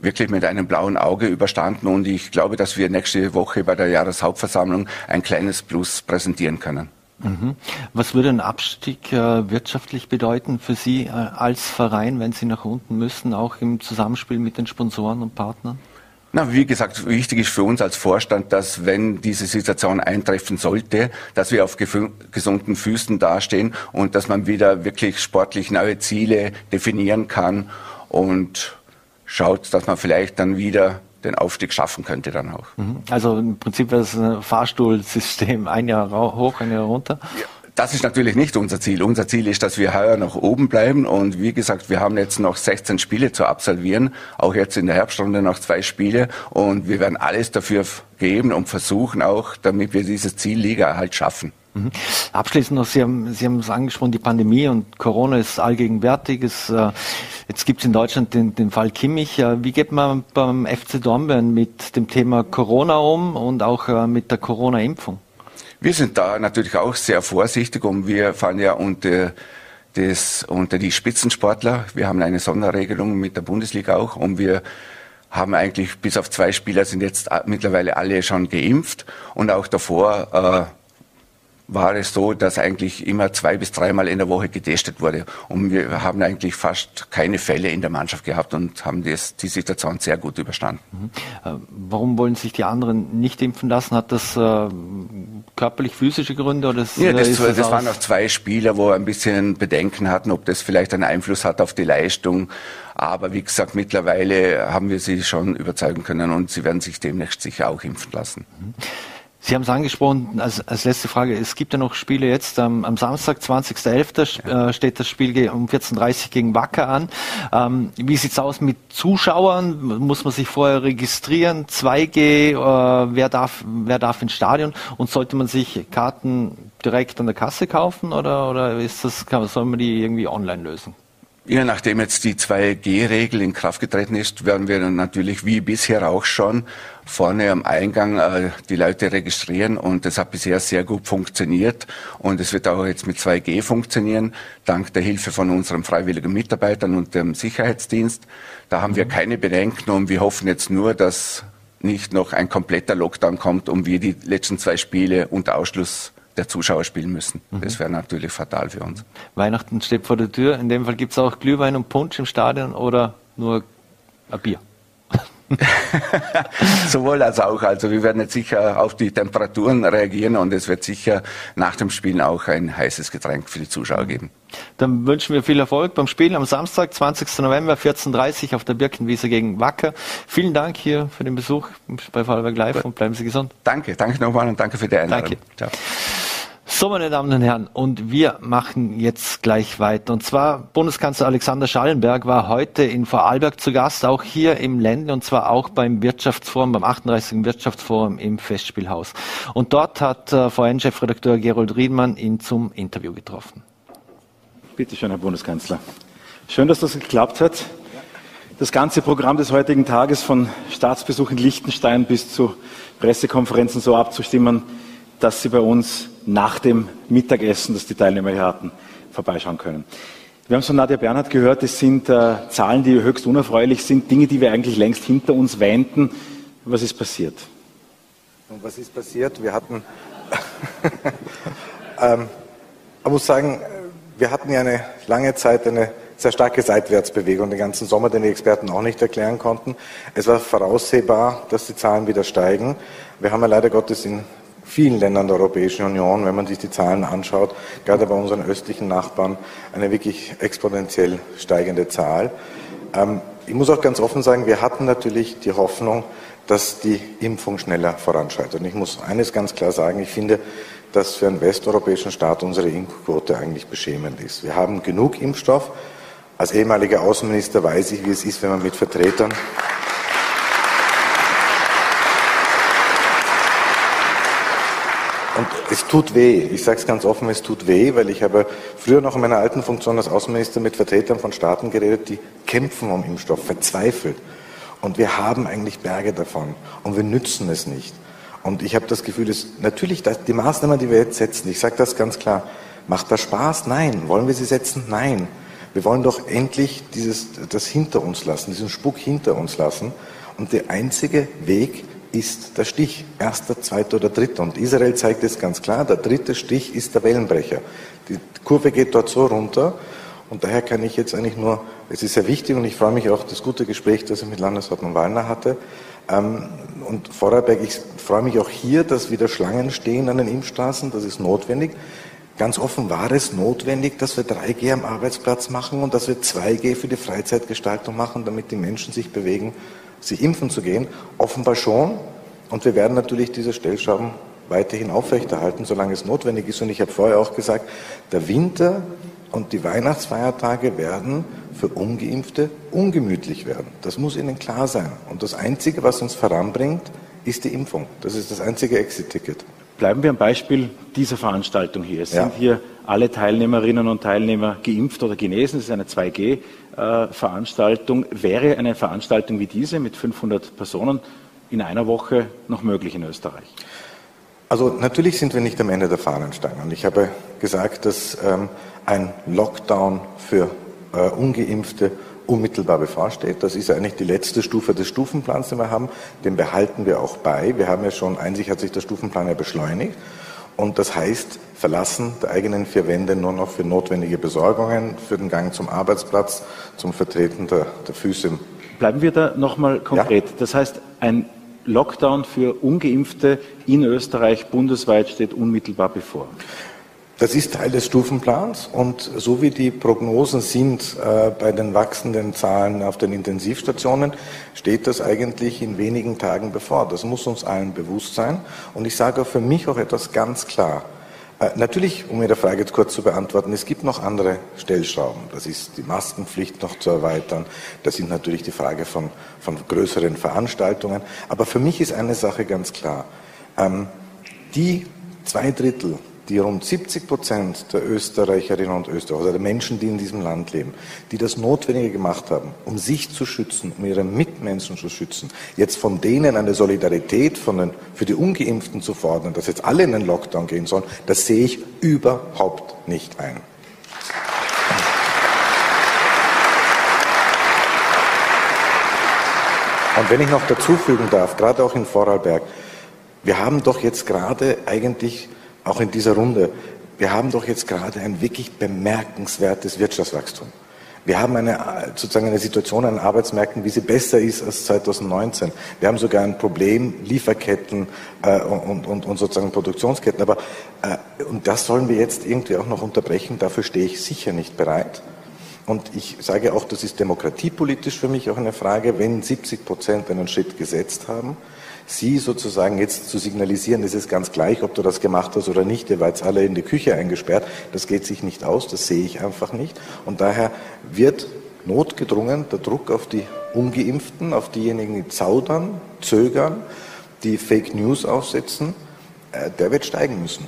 wirklich mit einem blauen Auge überstanden und ich glaube, dass wir nächste Woche bei der Jahreshauptversammlung ein kleines Plus präsentieren können. Mhm. Was würde ein Abstieg äh, wirtschaftlich bedeuten für Sie äh, als Verein, wenn Sie nach unten müssen, auch im Zusammenspiel mit den Sponsoren und Partnern? Na, wie gesagt, wichtig ist für uns als Vorstand, dass wenn diese Situation eintreffen sollte, dass wir auf gesunden Füßen dastehen und dass man wieder wirklich sportlich neue Ziele definieren kann und schaut, dass man vielleicht dann wieder den Aufstieg schaffen könnte dann auch. Mhm. Also im Prinzip wäre es ein Fahrstuhlsystem, ein Jahr hoch, ein Jahr runter. Ja. Das ist natürlich nicht unser Ziel. Unser Ziel ist, dass wir heuer noch oben bleiben. Und wie gesagt, wir haben jetzt noch 16 Spiele zu absolvieren. Auch jetzt in der Herbstrunde noch zwei Spiele. Und wir werden alles dafür geben und versuchen auch, damit wir dieses Ziel Liga halt schaffen. Mhm. Abschließend noch, Sie haben, Sie haben es angesprochen, die Pandemie und Corona ist allgegenwärtig. Es, äh, jetzt gibt es in Deutschland den, den Fall Kimmich. Äh, wie geht man beim FC Dornbirn mit dem Thema Corona um und auch äh, mit der Corona-Impfung? Wir sind da natürlich auch sehr vorsichtig und wir fallen ja unter, das, unter die Spitzensportler. Wir haben eine Sonderregelung mit der Bundesliga auch und wir haben eigentlich bis auf zwei Spieler sind jetzt mittlerweile alle schon geimpft und auch davor äh, war es so, dass eigentlich immer zwei bis dreimal in der Woche getestet wurde. Und wir haben eigentlich fast keine Fälle in der Mannschaft gehabt und haben das, die Situation sehr gut überstanden. Mhm. Äh, warum wollen sich die anderen nicht impfen lassen? Hat das äh, körperlich-physische Gründe? Oder ja, das, das, das waren auch zwei Spieler, wo ein bisschen Bedenken hatten, ob das vielleicht einen Einfluss hat auf die Leistung. Aber wie gesagt, mittlerweile haben wir sie schon überzeugen können und sie werden sich demnächst sicher auch impfen lassen. Mhm. Sie haben es angesprochen, als, als letzte Frage, es gibt ja noch Spiele jetzt, ähm, am Samstag, 20.11. Ja. Äh, steht das Spiel um 14.30 Uhr gegen Wacker an. Ähm, wie sieht's aus mit Zuschauern? Muss man sich vorher registrieren? 2G, äh, wer, darf, wer darf ins Stadion? Und sollte man sich Karten direkt an der Kasse kaufen oder, oder ist das, soll man die irgendwie online lösen? Ja, nachdem jetzt die 2G-Regel in Kraft getreten ist, werden wir dann natürlich wie bisher auch schon vorne am Eingang äh, die Leute registrieren und das hat bisher sehr gut funktioniert und es wird auch jetzt mit 2G funktionieren, dank der Hilfe von unseren freiwilligen Mitarbeitern und dem Sicherheitsdienst. Da haben mhm. wir keine Bedenken und wir hoffen jetzt nur, dass nicht noch ein kompletter Lockdown kommt und wir die letzten zwei Spiele unter Ausschluss der Zuschauer spielen müssen. Mhm. Das wäre natürlich fatal für uns. Weihnachten steht vor der Tür. In dem Fall gibt es auch Glühwein und Punsch im Stadion oder nur ein Bier? *laughs* Sowohl als auch. Also wir werden jetzt sicher auf die Temperaturen reagieren und es wird sicher nach dem Spielen auch ein heißes Getränk für die Zuschauer geben. Dann wünschen wir viel Erfolg beim Spiel am Samstag, 20. November, 14.30 Uhr auf der Birkenwiese gegen Wacker. Vielen Dank hier für den Besuch bei Vorarlberg Live und bleiben Sie gesund. Danke, danke nochmal und danke für die Einladung. Danke. Ciao. So, meine Damen und Herren, und wir machen jetzt gleich weiter. Und zwar Bundeskanzler Alexander Schallenberg war heute in Vorarlberg zu Gast, auch hier im Ländle, und zwar auch beim Wirtschaftsforum, beim 38. Wirtschaftsforum im Festspielhaus. Und dort hat äh, VN-Chefredakteur Gerold Riedmann ihn zum Interview getroffen. Bitte schön, Herr Bundeskanzler. Schön, dass das geklappt hat. Das ganze Programm des heutigen Tages von Staatsbesuch in Liechtenstein bis zu Pressekonferenzen so abzustimmen, dass Sie bei uns nach dem Mittagessen, das die Teilnehmer hier hatten, vorbeischauen können. Wir haben es von Nadja Bernhard gehört, es sind äh, Zahlen, die höchst unerfreulich sind, Dinge, die wir eigentlich längst hinter uns weinten. Was ist passiert? Und was ist passiert? Wir hatten, *laughs* ähm, man muss sagen, wir hatten ja eine lange Zeit eine sehr starke Seitwärtsbewegung, den ganzen Sommer, den die Experten auch nicht erklären konnten. Es war voraussehbar, dass die Zahlen wieder steigen. Wir haben ja leider Gottes in vielen Ländern der Europäischen Union, wenn man sich die Zahlen anschaut, gerade bei unseren östlichen Nachbarn, eine wirklich exponentiell steigende Zahl. Ähm, ich muss auch ganz offen sagen, wir hatten natürlich die Hoffnung, dass die Impfung schneller voranschreitet. Und ich muss eines ganz klar sagen, ich finde, dass für einen westeuropäischen Staat unsere Impfquote eigentlich beschämend ist. Wir haben genug Impfstoff. Als ehemaliger Außenminister weiß ich, wie es ist, wenn man mit Vertretern Und es tut weh. Ich sage es ganz offen, es tut weh, weil ich habe früher noch in meiner alten Funktion als Außenminister mit Vertretern von Staaten geredet, die kämpfen um Impfstoff, verzweifelt. Und wir haben eigentlich Berge davon und wir nützen es nicht. Und ich habe das Gefühl, dass natürlich dass die Maßnahmen, die wir jetzt setzen, ich sage das ganz klar, macht das Spaß? Nein. Wollen wir sie setzen? Nein. Wir wollen doch endlich dieses, das hinter uns lassen, diesen Spuck hinter uns lassen. Und der einzige Weg ist der Stich, erster, zweiter oder dritter. Und Israel zeigt es ganz klar, der dritte Stich ist der Wellenbrecher. Die Kurve geht dort so runter und daher kann ich jetzt eigentlich nur, es ist sehr wichtig und ich freue mich auch das gute Gespräch, das ich mit Landeshauptmann Wallner hatte. Ähm, und Vorarlberg, ich freue mich auch hier, dass wieder Schlangen stehen an den Impfstraßen, das ist notwendig. Ganz offen war es notwendig, dass wir 3G am Arbeitsplatz machen und dass wir 2G für die Freizeitgestaltung machen, damit die Menschen sich bewegen sie impfen zu gehen? Offenbar schon. Und wir werden natürlich diese Stellschrauben weiterhin aufrechterhalten, solange es notwendig ist. Und ich habe vorher auch gesagt, der Winter und die Weihnachtsfeiertage werden für ungeimpfte ungemütlich werden. Das muss ihnen klar sein. Und das Einzige, was uns voranbringt, ist die Impfung. Das ist das einzige Exit-Ticket. Bleiben wir am Beispiel dieser Veranstaltung hier. Es ja. sind hier alle Teilnehmerinnen und Teilnehmer geimpft oder genesen. Es ist eine 2G-Veranstaltung. Wäre eine Veranstaltung wie diese mit 500 Personen in einer Woche noch möglich in Österreich? Also natürlich sind wir nicht am Ende der Fahnenstange. Und ich habe gesagt, dass ähm, ein Lockdown für äh, ungeimpfte unmittelbar bevorsteht. Das ist eigentlich die letzte Stufe des Stufenplans, den wir haben. Den behalten wir auch bei. Wir haben ja schon, einzig hat sich der Stufenplan ja beschleunigt. Und das heißt, Verlassen der eigenen vier Wände nur noch für notwendige Besorgungen, für den Gang zum Arbeitsplatz, zum Vertreten der, der Füße. Bleiben wir da nochmal konkret. Ja? Das heißt, ein Lockdown für Ungeimpfte in Österreich bundesweit steht unmittelbar bevor. Das ist Teil des Stufenplans und so wie die Prognosen sind äh, bei den wachsenden Zahlen auf den Intensivstationen, steht das eigentlich in wenigen Tagen bevor. Das muss uns allen bewusst sein. Und ich sage für mich auch etwas ganz klar. Äh, natürlich, um Ihre Frage jetzt kurz zu beantworten, es gibt noch andere Stellschrauben. Das ist die Maskenpflicht noch zu erweitern. Das sind natürlich die Frage von, von größeren Veranstaltungen. Aber für mich ist eine Sache ganz klar. Ähm, die zwei Drittel die rund 70 Prozent der Österreicherinnen und Österreicher, also der Menschen, die in diesem Land leben, die das Notwendige gemacht haben, um sich zu schützen, um ihre Mitmenschen zu schützen, jetzt von denen eine Solidarität von den, für die Ungeimpften zu fordern, dass jetzt alle in den Lockdown gehen sollen, das sehe ich überhaupt nicht ein. Und wenn ich noch dazu fügen darf, gerade auch in Vorarlberg, wir haben doch jetzt gerade eigentlich auch in dieser Runde, wir haben doch jetzt gerade ein wirklich bemerkenswertes Wirtschaftswachstum. Wir haben eine, sozusagen eine Situation an Arbeitsmärkten, wie sie besser ist als 2019. Wir haben sogar ein Problem, Lieferketten äh, und, und, und sozusagen Produktionsketten. Aber, äh, und das sollen wir jetzt irgendwie auch noch unterbrechen. Dafür stehe ich sicher nicht bereit. Und ich sage auch, das ist demokratiepolitisch für mich auch eine Frage, wenn 70 Prozent einen Schritt gesetzt haben, Sie sozusagen jetzt zu signalisieren, es ist ganz gleich, ob du das gemacht hast oder nicht, ihr wart alle in die Küche eingesperrt, das geht sich nicht aus, das sehe ich einfach nicht. Und daher wird notgedrungen der Druck auf die Ungeimpften, auf diejenigen, die zaudern, zögern, die Fake News aufsetzen, äh, der wird steigen müssen.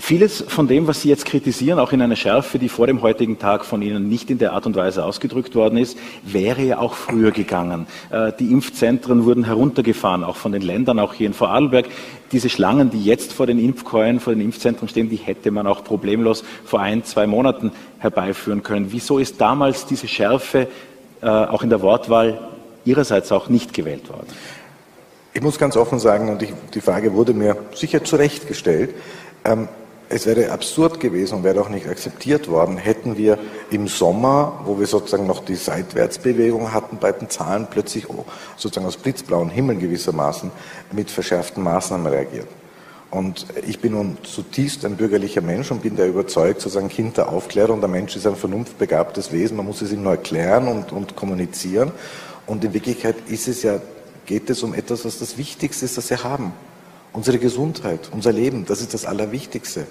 Vieles von dem, was Sie jetzt kritisieren, auch in einer Schärfe, die vor dem heutigen Tag von Ihnen nicht in der Art und Weise ausgedrückt worden ist, wäre ja auch früher gegangen. Äh, die Impfzentren wurden heruntergefahren, auch von den Ländern, auch hier in Vorarlberg. Diese Schlangen, die jetzt vor den Impfkäuern, vor den Impfzentren stehen, die hätte man auch problemlos vor ein, zwei Monaten herbeiführen können. Wieso ist damals diese Schärfe äh, auch in der Wortwahl Ihrerseits auch nicht gewählt worden? Ich muss ganz offen sagen, und ich, die Frage wurde mir sicher zu Recht gestellt, ähm, es wäre absurd gewesen und wäre auch nicht akzeptiert worden, hätten wir im Sommer, wo wir sozusagen noch die Seitwärtsbewegung hatten bei den Zahlen, plötzlich sozusagen aus blitzblauen Himmel gewissermaßen mit verschärften Maßnahmen reagiert. Und ich bin nun zutiefst ein bürgerlicher Mensch und bin da überzeugt, sozusagen Kind der Aufklärung. Der Mensch ist ein vernunftbegabtes Wesen. Man muss es ihm nur erklären und, und kommunizieren. Und in Wirklichkeit ist es ja, geht es um etwas, was das Wichtigste ist, das wir haben. Unsere Gesundheit, unser Leben, das ist das Allerwichtigste.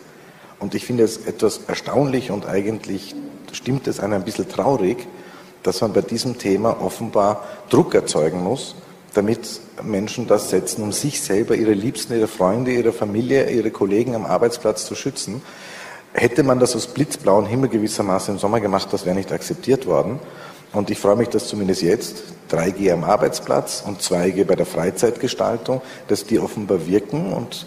Und ich finde es etwas erstaunlich und eigentlich stimmt es einem ein bisschen traurig, dass man bei diesem Thema offenbar Druck erzeugen muss, damit Menschen das setzen, um sich selber, ihre Liebsten, ihre Freunde, ihre Familie, ihre Kollegen am Arbeitsplatz zu schützen. Hätte man das aus blitzblauen Himmel gewissermaßen im Sommer gemacht, das wäre nicht akzeptiert worden. Und ich freue mich, dass zumindest jetzt 3G am Arbeitsplatz und 2G bei der Freizeitgestaltung, dass die offenbar wirken und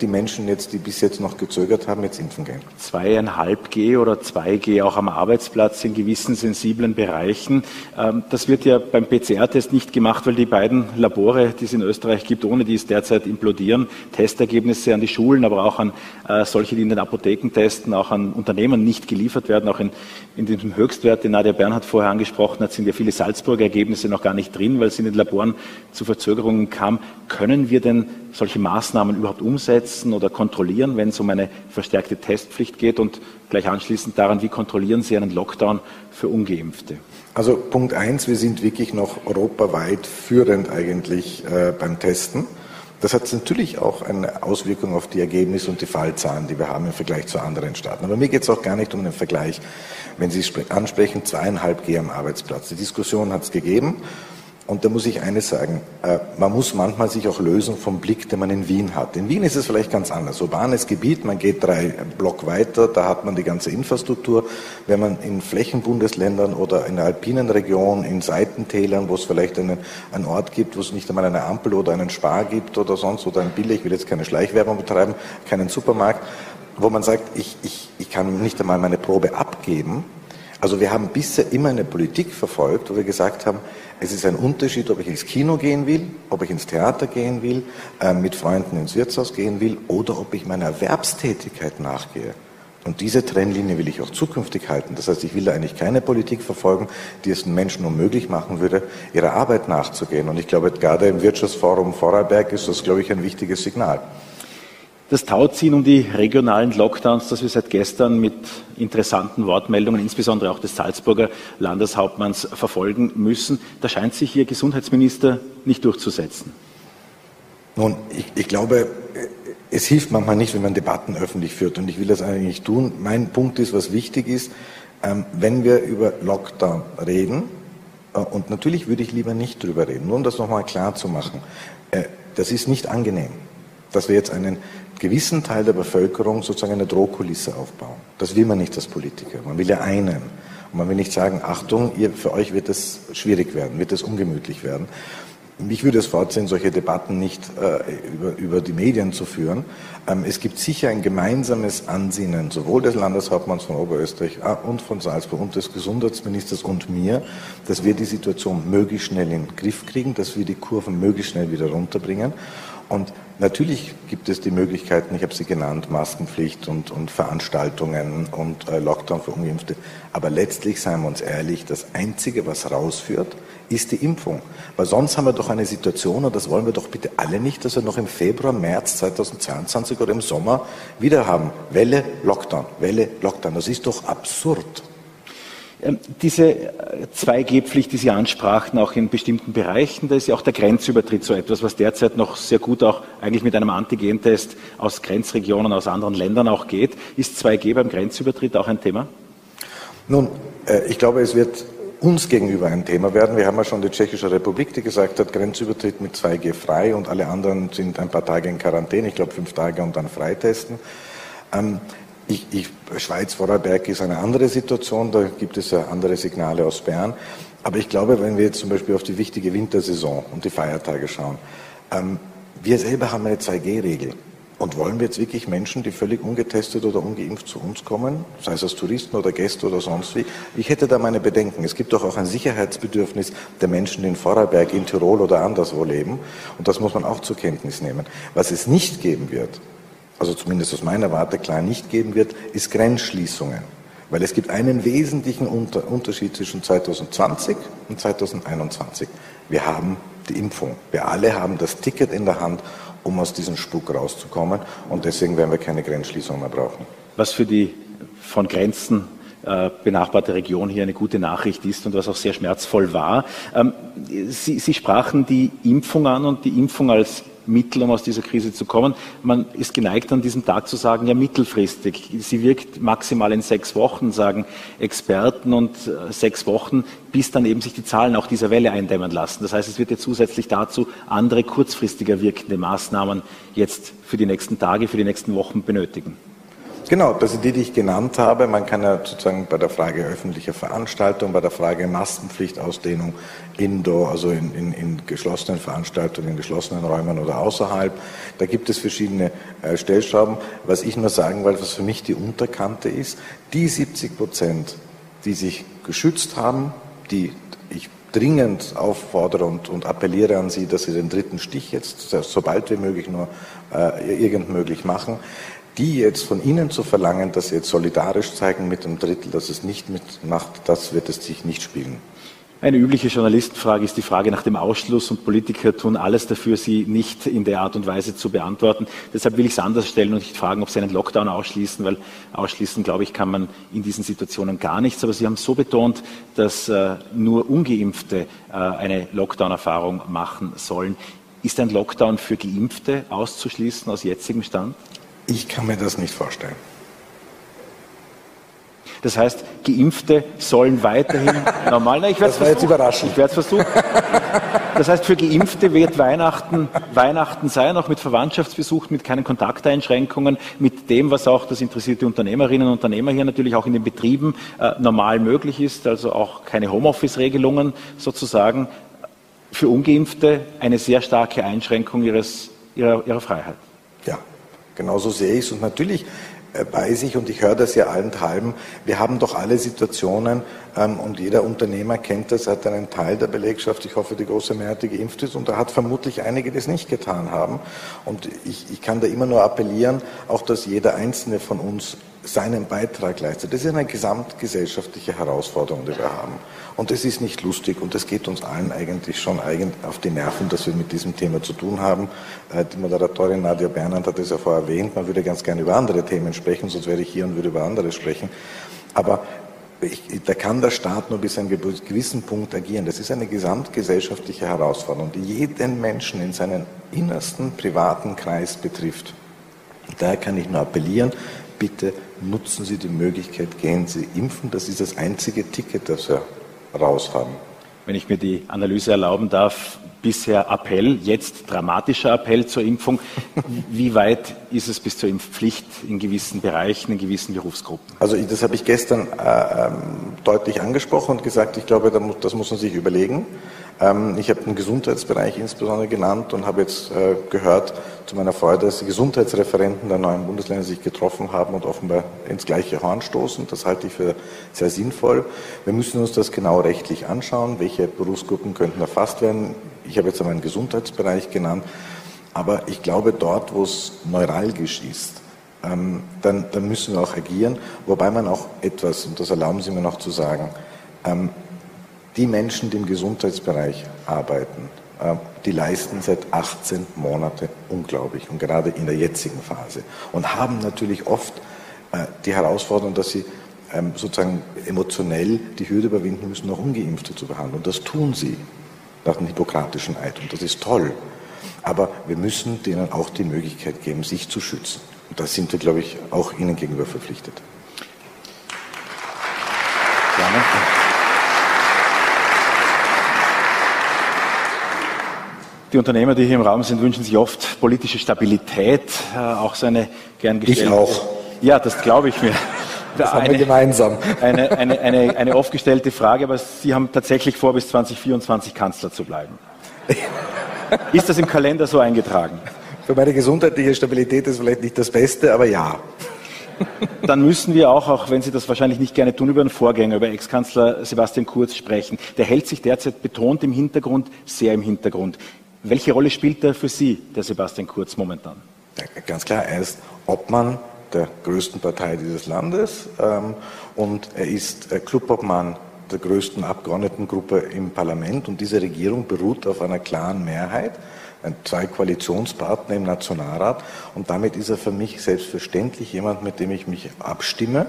die Menschen jetzt, die bis jetzt noch gezögert haben, jetzt impfen gehen. Zweieinhalb G oder 2G auch am Arbeitsplatz in gewissen sensiblen Bereichen. Ähm, das wird ja beim PCR-Test nicht gemacht, weil die beiden Labore, die es in Österreich gibt, ohne die es derzeit implodieren, Testergebnisse an die Schulen, aber auch an äh, solche, die in den Apotheken testen, auch an Unternehmen nicht geliefert werden. Auch in, in diesem Höchstwert, den Nadja Bernhard vorher angesprochen hat, sind ja viele Salzburger Ergebnisse noch gar nicht drin, weil es in den Laboren zu Verzögerungen kam. Können wir denn solche Maßnahmen überhaupt umsetzen oder kontrollieren, wenn es um eine verstärkte Testpflicht geht? Und gleich anschließend daran, wie kontrollieren Sie einen Lockdown für Ungeimpfte? Also Punkt eins, wir sind wirklich noch europaweit führend eigentlich äh, beim Testen. Das hat natürlich auch eine Auswirkung auf die Ergebnisse und die Fallzahlen, die wir haben im Vergleich zu anderen Staaten. Aber mir geht es auch gar nicht um den Vergleich. Wenn Sie ansprechen, zweieinhalb G am Arbeitsplatz. Die Diskussion hat es gegeben. Und da muss ich eines sagen, äh, man muss manchmal sich auch lösen vom Blick, den man in Wien hat. In Wien ist es vielleicht ganz anders. Urbanes Gebiet, man geht drei Block weiter, da hat man die ganze Infrastruktur. Wenn man in Flächenbundesländern oder in der alpinen Region, in Seitentälern, wo es vielleicht einen, einen Ort gibt, wo es nicht einmal eine Ampel oder einen Spar gibt oder sonst oder ein Billig, ich will jetzt keine Schleichwerbung betreiben, keinen Supermarkt, wo man sagt, ich, ich, ich kann nicht einmal meine Probe abgeben. Also wir haben bisher immer eine Politik verfolgt, wo wir gesagt haben, es ist ein Unterschied, ob ich ins Kino gehen will, ob ich ins Theater gehen will, äh, mit Freunden ins Wirtshaus gehen will oder ob ich meiner Erwerbstätigkeit nachgehe. Und diese Trennlinie will ich auch zukünftig halten. Das heißt, ich will da eigentlich keine Politik verfolgen, die es den Menschen unmöglich machen würde, ihrer Arbeit nachzugehen. Und ich glaube, gerade im Wirtschaftsforum Vorarlberg ist das, glaube ich, ein wichtiges Signal das Tauziehen um die regionalen Lockdowns, das wir seit gestern mit interessanten Wortmeldungen, insbesondere auch des Salzburger Landeshauptmanns, verfolgen müssen, da scheint sich Ihr Gesundheitsminister nicht durchzusetzen. Nun, ich, ich glaube, es hilft manchmal nicht, wenn man Debatten öffentlich führt und ich will das eigentlich tun. Mein Punkt ist, was wichtig ist, ähm, wenn wir über Lockdown reden, äh, und natürlich würde ich lieber nicht drüber reden, nur um das nochmal klar zu machen, äh, das ist nicht angenehm, dass wir jetzt einen gewissen Teil der Bevölkerung sozusagen eine Drohkulisse aufbauen. Das will man nicht als Politiker. Man will ja einen. Und man will nicht sagen, Achtung, ihr, für euch wird es schwierig werden, wird es ungemütlich werden. Mich würde es vorziehen, solche Debatten nicht äh, über, über die Medien zu führen. Ähm, es gibt sicher ein gemeinsames Ansinnen, sowohl des Landeshauptmanns von Oberösterreich äh, und von Salzburg und des Gesundheitsministers und mir, dass wir die Situation möglichst schnell in den Griff kriegen, dass wir die Kurven möglichst schnell wieder runterbringen. Und Natürlich gibt es die Möglichkeiten, ich habe sie genannt, Maskenpflicht und, und Veranstaltungen und äh, Lockdown für Ungeimpfte. Aber letztlich, seien wir uns ehrlich, das Einzige, was rausführt, ist die Impfung. Weil sonst haben wir doch eine Situation, und das wollen wir doch bitte alle nicht, dass wir noch im Februar, März 2022 oder im Sommer wieder haben. Welle, Lockdown, Welle, Lockdown. Das ist doch absurd. Ähm, diese 2G-Pflicht, äh, die Sie ansprachen, auch in bestimmten Bereichen, da ist ja auch der Grenzübertritt so etwas, was derzeit noch sehr gut auch eigentlich mit einem Antigentest aus Grenzregionen, aus anderen Ländern auch geht. Ist 2G beim Grenzübertritt auch ein Thema? Nun, äh, ich glaube, es wird uns gegenüber ein Thema werden. Wir haben ja schon die Tschechische Republik, die gesagt hat, Grenzübertritt mit 2G frei und alle anderen sind ein paar Tage in Quarantäne, ich glaube fünf Tage und dann freitesten. Ich, ich, Schweiz-Vorarlberg ist eine andere Situation, da gibt es ja andere Signale aus Bern. Aber ich glaube, wenn wir jetzt zum Beispiel auf die wichtige Wintersaison und die Feiertage schauen, ähm, wir selber haben eine 2G-Regel. Und wollen wir jetzt wirklich Menschen, die völlig ungetestet oder ungeimpft zu uns kommen, sei es als Touristen oder Gäste oder sonst wie? Ich hätte da meine Bedenken. Es gibt doch auch ein Sicherheitsbedürfnis der Menschen, die in Vorarlberg, in Tirol oder anderswo leben. Und das muss man auch zur Kenntnis nehmen. Was es nicht geben wird, also zumindest aus meiner Warte klar nicht geben wird, ist Grenzschließungen. Weil es gibt einen wesentlichen Unterschied zwischen 2020 und 2021. Wir haben die Impfung. Wir alle haben das Ticket in der Hand um aus diesem Spuk rauszukommen. Und deswegen werden wir keine Grenzschließung mehr brauchen. Was für die von Grenzen äh, benachbarte Region hier eine gute Nachricht ist und was auch sehr schmerzvoll war. Ähm, Sie, Sie sprachen die Impfung an und die Impfung als Mittel, um aus dieser Krise zu kommen. Man ist geneigt, an diesem Tag zu sagen, ja, mittelfristig. Sie wirkt maximal in sechs Wochen, sagen Experten, und äh, sechs Wochen, bis dann eben sich die Zahlen auch dieser Welle eindämmen lassen. Das heißt, es wird ja zusätzlich dazu andere kurzfristiger wirkende Maßnahmen jetzt für die nächsten Tage, für die nächsten Wochen benötigen. Genau, das sind die, die ich genannt habe. Man kann ja sozusagen bei der Frage öffentlicher Veranstaltung, bei der Frage Maskenpflichtausdehnung indoor, also in, in, in geschlossenen Veranstaltungen, in geschlossenen Räumen oder außerhalb, da gibt es verschiedene äh, Stellschrauben. Was ich nur sagen wollte, was für mich die Unterkante ist, die 70 Prozent, die sich geschützt haben, die ich dringend auffordere und, und appelliere an Sie, dass Sie den dritten Stich jetzt so bald wie möglich nur äh, irgend möglich machen die jetzt von Ihnen zu verlangen, dass Sie jetzt solidarisch zeigen mit dem Drittel, dass es nicht mitmacht, das wird es sich nicht spielen. Eine übliche Journalistenfrage ist die Frage nach dem Ausschluss und Politiker tun alles dafür, sie nicht in der Art und Weise zu beantworten. Deshalb will ich es anders stellen und nicht fragen, ob Sie einen Lockdown ausschließen, weil ausschließen, glaube ich, kann man in diesen Situationen gar nichts. Aber Sie haben so betont, dass äh, nur ungeimpfte äh, eine Lockdown-Erfahrung machen sollen. Ist ein Lockdown für Geimpfte auszuschließen aus jetzigem Stand? Ich kann mir das nicht vorstellen. Das heißt, Geimpfte sollen weiterhin *laughs* normal. Nein, ich das war jetzt überraschend. Ich werde es versuchen. Das heißt, für Geimpfte wird Weihnachten Weihnachten sein, auch mit Verwandtschaftsbesuch, mit keinen Kontakteinschränkungen, mit dem, was auch das interessierte Unternehmerinnen und Unternehmer hier natürlich auch in den Betrieben äh, normal möglich ist, also auch keine Homeoffice-Regelungen sozusagen. Für Ungeimpfte eine sehr starke Einschränkung ihres, ihrer, ihrer Freiheit. Genauso sehe ich es. Und natürlich äh, weiß ich, und ich höre das ja allenthalben, wir haben doch alle Situationen, ähm, und jeder Unternehmer kennt das, hat einen Teil der Belegschaft, ich hoffe, die große Mehrheit, die geimpft ist, und da hat vermutlich einige, die es nicht getan haben. Und ich, ich kann da immer nur appellieren, auch dass jeder Einzelne von uns seinen Beitrag leistet. Das ist eine gesamtgesellschaftliche Herausforderung, die wir haben. Und es ist nicht lustig und es geht uns allen eigentlich schon auf die Nerven, dass wir mit diesem Thema zu tun haben. Äh, die Moderatorin Nadia Bernhard hat es ja vorher erwähnt, man würde ganz gerne über andere Themen sprechen, sonst wäre ich hier und würde über andere sprechen. Aber ich, da kann der Staat nur bis zu einem gewissen Punkt agieren. Das ist eine gesamtgesellschaftliche Herausforderung, die jeden Menschen in seinen innersten privaten Kreis betrifft. Daher kann ich nur appellieren, bitte nutzen Sie die Möglichkeit, gehen Sie impfen. Das ist das einzige Ticket, das wir raus haben. Wenn ich mir die Analyse erlauben darf, bisher Appell, jetzt dramatischer Appell zur Impfung. *laughs* Wie weit ist es bis zur Impfpflicht in gewissen Bereichen, in gewissen Berufsgruppen? Also das habe ich gestern äh, ähm, deutlich angesprochen und gesagt, ich glaube, das muss man sich überlegen. Ähm, ich habe den Gesundheitsbereich insbesondere genannt und habe jetzt äh, gehört zu meiner Freude, dass die Gesundheitsreferenten der neuen Bundesländer sich getroffen haben und offenbar ins gleiche Horn stoßen. Das halte ich für sehr sinnvoll. Wir müssen uns das genau rechtlich anschauen, welche Berufsgruppen könnten erfasst werden. Ich habe jetzt einmal einen Gesundheitsbereich genannt, aber ich glaube, dort, wo es neuralgisch ist, ähm, dann, dann müssen wir auch agieren, wobei man auch etwas, und das erlauben Sie mir noch zu sagen, ähm, die Menschen, die im Gesundheitsbereich arbeiten, äh, die leisten seit 18 Monaten unglaublich und gerade in der jetzigen Phase und haben natürlich oft äh, die Herausforderung, dass sie ähm, sozusagen emotionell die Hürde überwinden müssen, noch Ungeimpfte zu behandeln. Und das tun sie nach dem hippokratischen Eid. Und das ist toll. Aber wir müssen denen auch die Möglichkeit geben, sich zu schützen. Und da sind wir, glaube ich, auch ihnen gegenüber verpflichtet. Gerne. Die Unternehmer, die hier im Raum sind, wünschen sich oft politische Stabilität, äh, auch so eine gern gestellte. Ich auch. Ja, das glaube ich mir. *laughs* Das eine, haben wir gemeinsam. *laughs* Eine, eine, eine, eine oft gestellte Frage, aber Sie haben tatsächlich vor, bis 2024 Kanzler zu bleiben. Ist das im Kalender so eingetragen? Für meine gesundheitliche Stabilität ist vielleicht nicht das Beste, aber ja. Dann müssen wir auch, auch wenn Sie das wahrscheinlich nicht gerne tun, über einen Vorgänger, über Ex-Kanzler Sebastian Kurz sprechen. Der hält sich derzeit betont im Hintergrund, sehr im Hintergrund. Welche Rolle spielt da für Sie, der Sebastian Kurz, momentan? Ja, ganz klar, er ist Obmann der größten Partei dieses Landes ähm, und er ist äh, Clubobmann der größten Abgeordnetengruppe im Parlament und diese Regierung beruht auf einer klaren Mehrheit zwei Koalitionspartner im Nationalrat und damit ist er für mich selbstverständlich jemand, mit dem ich mich abstimme.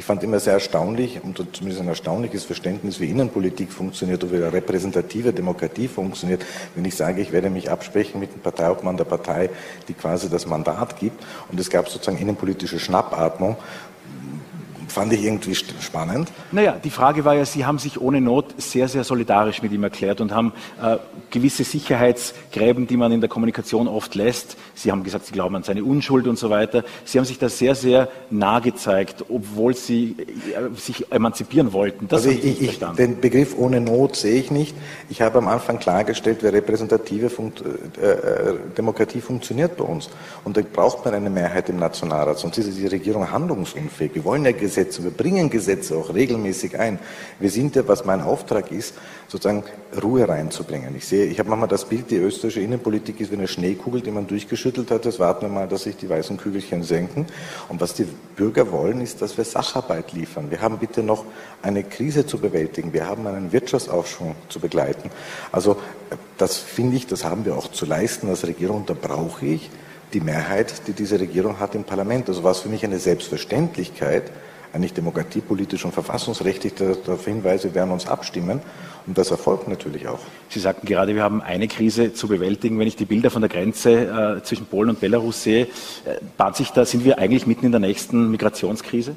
Ich fand immer sehr erstaunlich und zumindest ein erstaunliches Verständnis, wie Innenpolitik funktioniert oder wie repräsentative Demokratie funktioniert, wenn ich sage, ich werde mich absprechen mit dem Parteiobmann der Partei, die quasi das Mandat gibt. Und es gab sozusagen innenpolitische Schnappatmung fand ich irgendwie spannend. Naja, die Frage war ja, Sie haben sich ohne Not sehr, sehr solidarisch mit ihm erklärt und haben äh, gewisse Sicherheitsgräben, die man in der Kommunikation oft lässt. Sie haben gesagt, Sie glauben an seine Unschuld und so weiter. Sie haben sich da sehr, sehr nah gezeigt, obwohl Sie äh, sich emanzipieren wollten. Das also ich, ich, den Begriff ohne Not sehe ich nicht. Ich habe am Anfang klargestellt, wie repräsentative Funkt äh, äh, Demokratie funktioniert bei uns. Und da braucht man eine Mehrheit im Nationalrat, sonst ist die Regierung handlungsunfähig. Wir wollen ja Gesetze Gesetze, wir bringen Gesetze auch regelmäßig ein. Wir sind ja, was mein Auftrag ist, sozusagen Ruhe reinzubringen. Ich sehe, ich habe manchmal das Bild, die österreichische Innenpolitik ist wie eine Schneekugel, die man durchgeschüttelt hat. Jetzt warten wir mal, dass sich die weißen Kügelchen senken. Und was die Bürger wollen, ist, dass wir Sacharbeit liefern. Wir haben bitte noch eine Krise zu bewältigen. Wir haben einen Wirtschaftsaufschwung zu begleiten. Also das finde ich, das haben wir auch zu leisten als Regierung. Da brauche ich die Mehrheit, die diese Regierung hat im Parlament. Also war es für mich eine Selbstverständlichkeit, eigentlich demokratiepolitisch und verfassungsrechtlich darauf hinweise, wir werden uns abstimmen. Und das erfolgt natürlich auch. Sie sagten gerade, wir haben eine Krise zu bewältigen. Wenn ich die Bilder von der Grenze äh, zwischen Polen und Belarus sehe, äh, bahnt sich da, sind wir eigentlich mitten in der nächsten Migrationskrise?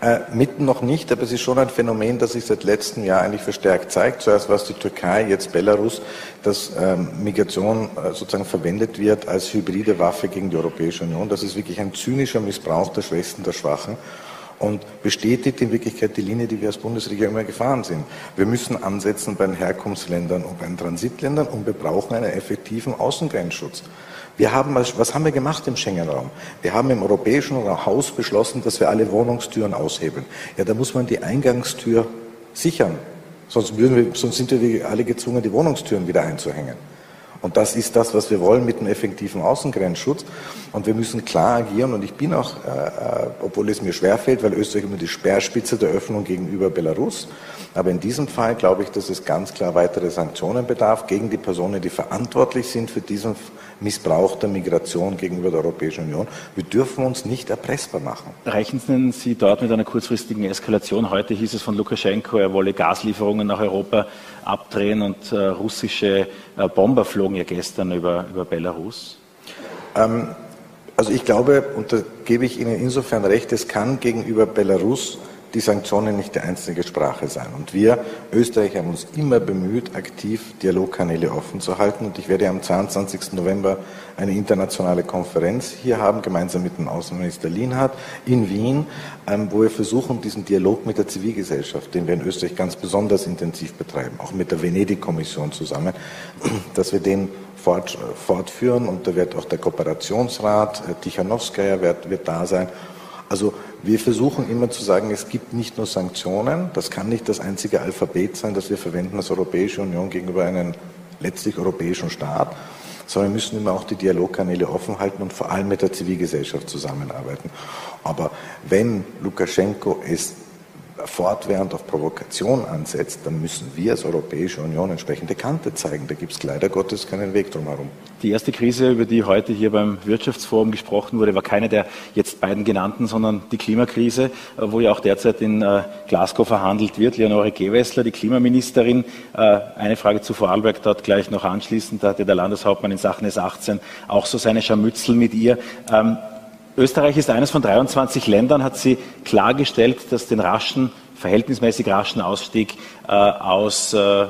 Äh, mitten noch nicht, aber es ist schon ein Phänomen, das sich seit letztem Jahr eigentlich verstärkt zeigt. Zuerst war es die Türkei, jetzt Belarus, dass ähm, Migration äh, sozusagen verwendet wird als hybride Waffe gegen die Europäische Union. Das ist wirklich ein zynischer Missbrauch der Schwächsten, der Schwachen und bestätigt in Wirklichkeit die Linie, die wir als Bundesregierung immer gefahren sind. Wir müssen ansetzen bei den Herkunftsländern und bei den Transitländern und wir brauchen einen effektiven Außengrenzschutz. Wir haben, was haben wir gemacht im Schengen-Raum? Wir haben im europäischen Haus beschlossen, dass wir alle Wohnungstüren aushebeln. Ja, da muss man die Eingangstür sichern. Sonst, wir, sonst sind wir alle gezwungen, die Wohnungstüren wieder einzuhängen. Und das ist das, was wir wollen mit einem effektiven Außengrenzschutz. Und wir müssen klar agieren. Und ich bin auch, äh, äh, obwohl es mir schwerfällt, weil Österreich immer die Speerspitze der Öffnung gegenüber Belarus. Aber in diesem Fall glaube ich, dass es ganz klar weitere Sanktionen bedarf gegen die Personen, die verantwortlich sind für diesen Missbrauch der Migration gegenüber der Europäischen Union. Wir dürfen uns nicht erpressbar machen. Rechnen Sie dort mit einer kurzfristigen Eskalation? Heute hieß es von Lukaschenko, er wolle Gaslieferungen nach Europa abdrehen und äh, russische äh, Bomber flogen ja gestern über, über Belarus. Ähm, also ich glaube, und da gebe ich Ihnen insofern recht, es kann gegenüber Belarus die Sanktionen nicht die einzige Sprache sein. Und wir Österreicher haben uns immer bemüht, aktiv Dialogkanäle offen zu halten. Und ich werde am 22. November eine internationale Konferenz hier haben, gemeinsam mit dem Außenminister Lienhardt in Wien, ähm, wo wir versuchen, diesen Dialog mit der Zivilgesellschaft, den wir in Österreich ganz besonders intensiv betreiben, auch mit der Venedig-Kommission zusammen, *clears throat* dass wir den fort, fortführen. Und da wird auch der Kooperationsrat, äh, Tichanowskaja wird, wird da sein. Also wir versuchen immer zu sagen, es gibt nicht nur Sanktionen, das kann nicht das einzige Alphabet sein, das wir verwenden als Europäische Union gegenüber einem letztlich europäischen Staat, sondern wir müssen immer auch die Dialogkanäle offen halten und vor allem mit der Zivilgesellschaft zusammenarbeiten. Aber wenn Lukaschenko es fortwährend auf Provokation ansetzt, dann müssen wir als Europäische Union entsprechende Kante zeigen. Da gibt es leider Gottes keinen Weg drumherum. Die erste Krise, über die heute hier beim Wirtschaftsforum gesprochen wurde, war keine der jetzt beiden genannten, sondern die Klimakrise, wo ja auch derzeit in äh, Glasgow verhandelt wird. Leonore Gewessler, die Klimaministerin, äh, eine Frage zu Vorarlberg dort gleich noch anschließend. Da hatte der Landeshauptmann in Sachen S18 auch so seine Scharmützel mit ihr. Österreich ist eines von 23 Ländern, hat sie klargestellt, dass den raschen, verhältnismäßig raschen Ausstieg äh, aus äh, äh,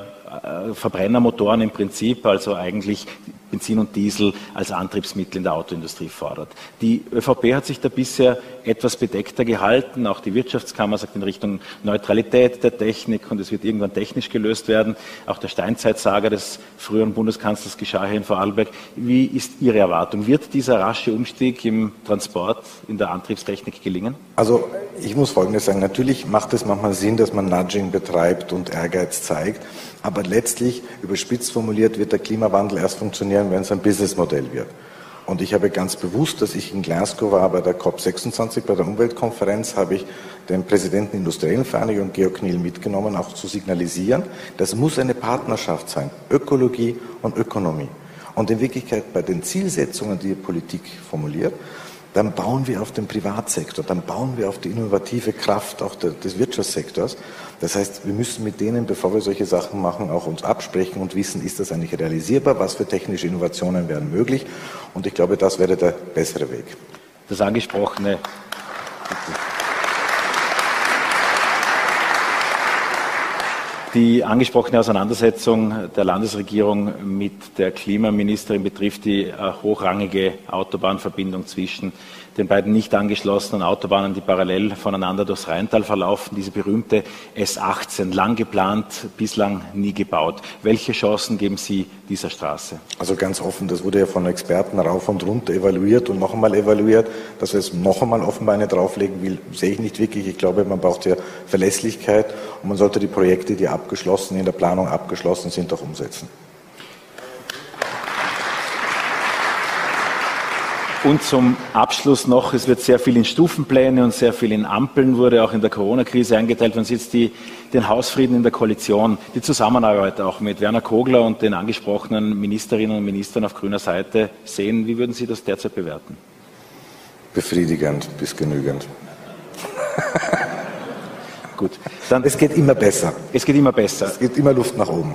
Verbrennermotoren im Prinzip, also eigentlich Benzin und Diesel als Antriebsmittel in der Autoindustrie fordert. Die ÖVP hat sich da bisher etwas bedeckter gehalten. Auch die Wirtschaftskammer sagt in Richtung Neutralität der Technik und es wird irgendwann technisch gelöst werden. Auch der Steinzeitsager des früheren Bundeskanzlers geschah hier in Vorarlberg. Wie ist Ihre Erwartung? Wird dieser rasche Umstieg im Transport, in der Antriebstechnik gelingen? Also ich muss Folgendes sagen. Natürlich macht es manchmal Sinn, dass man Nudging betreibt und Ehrgeiz zeigt. Aber letztlich, überspitzt formuliert, wird der Klimawandel erst funktionieren, wenn es ein Businessmodell wird. Und ich habe ganz bewusst, dass ich in Glasgow war bei der COP26, bei der Umweltkonferenz, habe ich den Präsidenten der Industriellen Vereinigung, Georg Kniel, mitgenommen, auch zu signalisieren, das muss eine Partnerschaft sein, Ökologie und Ökonomie. Und in Wirklichkeit bei den Zielsetzungen, die die Politik formuliert, dann bauen wir auf den Privatsektor, dann bauen wir auf die innovative Kraft auch des Wirtschaftssektors. Das heißt, wir müssen mit denen, bevor wir solche Sachen machen, auch uns absprechen und wissen, ist das eigentlich realisierbar, was für technische Innovationen wären möglich. Und ich glaube, das wäre der bessere Weg. Das angesprochene. Die angesprochene Auseinandersetzung der Landesregierung mit der Klimaministerin betrifft die äh, hochrangige Autobahnverbindung zwischen den beiden nicht angeschlossenen Autobahnen, die parallel voneinander durchs Rheintal verlaufen, diese berühmte S18, lang geplant, bislang nie gebaut. Welche Chancen geben Sie dieser Straße? Also ganz offen, das wurde ja von Experten rauf und runter evaluiert und noch einmal evaluiert. Dass es noch einmal offenbar eine drauflegen will, sehe ich nicht wirklich. Ich glaube, man braucht ja Verlässlichkeit und man sollte die Projekte, die abgeschlossen, in der Planung abgeschlossen sind, auch umsetzen. Und zum Abschluss noch, es wird sehr viel in Stufenpläne und sehr viel in Ampeln wurde auch in der Corona-Krise eingeteilt. Wenn Sie jetzt die, den Hausfrieden in der Koalition, die Zusammenarbeit auch mit Werner Kogler und den angesprochenen Ministerinnen und Ministern auf grüner Seite sehen, wie würden Sie das derzeit bewerten? Befriedigend bis genügend. *laughs* Gut. Dann, es geht immer besser. Es geht immer besser. Es geht immer Luft nach oben.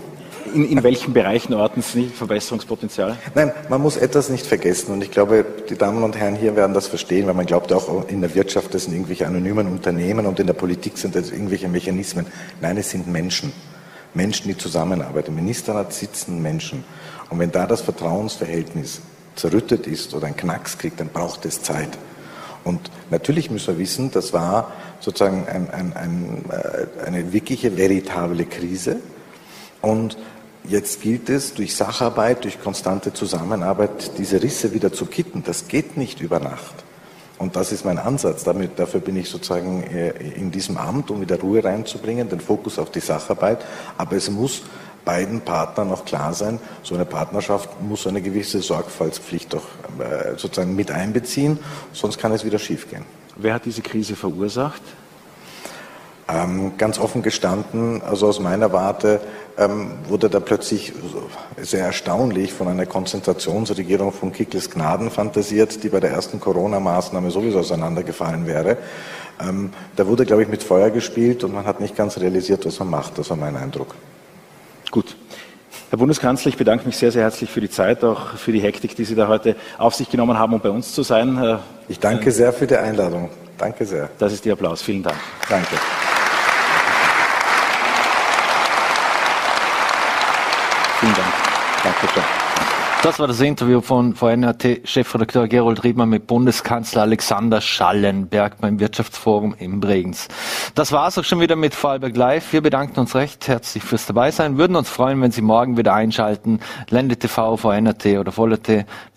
In, in welchen Bereichen orten Sie Verbesserungspotenzial? Nein, man muss etwas nicht vergessen und ich glaube, die Damen und Herren hier werden das verstehen, weil man glaubt auch in der Wirtschaft, das sind irgendwelche anonymen Unternehmen und in der Politik sind das irgendwelche Mechanismen. Nein, es sind Menschen. Menschen, die zusammenarbeiten. Im Ministerrat sitzen Menschen. Und wenn da das Vertrauensverhältnis zerrüttet ist oder ein Knacks kriegt, dann braucht es Zeit. Und natürlich müssen wir wissen, das war sozusagen ein, ein, ein, äh, eine wirkliche, veritable Krise. Und Jetzt gilt es, durch Sacharbeit, durch konstante Zusammenarbeit diese Risse wieder zu kitten. Das geht nicht über Nacht. Und das ist mein Ansatz. Damit, dafür bin ich sozusagen äh, in diesem Amt, um wieder Ruhe reinzubringen, den Fokus auf die Sacharbeit. Aber es muss beiden Partnern auch klar sein, so eine Partnerschaft muss eine gewisse Sorgfaltspflicht doch äh, sozusagen mit einbeziehen, sonst kann es wieder schiefgehen. Wer hat diese Krise verursacht? Ähm, ganz offen gestanden, also aus meiner Warte, ähm, wurde da plötzlich sehr erstaunlich von einer Konzentrationsregierung von Kickels Gnaden fantasiert, die bei der ersten Corona-Maßnahme sowieso auseinandergefallen wäre. Ähm, da wurde, glaube ich, mit Feuer gespielt und man hat nicht ganz realisiert, was man macht. Das war mein Eindruck. Gut. Herr Bundeskanzler, ich bedanke mich sehr, sehr herzlich für die Zeit, auch für die Hektik, die Sie da heute auf sich genommen haben, um bei uns zu sein. Ich danke sehr für die Einladung. Danke sehr. Das ist Ihr Applaus. Vielen Dank. Danke. Vielen Dank. Danke schön. Das war das Interview von VNRT-Chefredakteur Gerold Riedmann mit Bundeskanzler Alexander Schallenberg beim Wirtschaftsforum in Bregenz. Das war es auch schon wieder mit Vorarlberg Live. Wir bedanken uns recht herzlich fürs Dabeisein, würden uns freuen, wenn Sie morgen wieder einschalten. Lende TV, VNRT oder Voller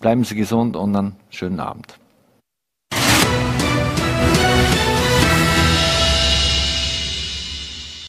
Bleiben Sie gesund und einen schönen Abend.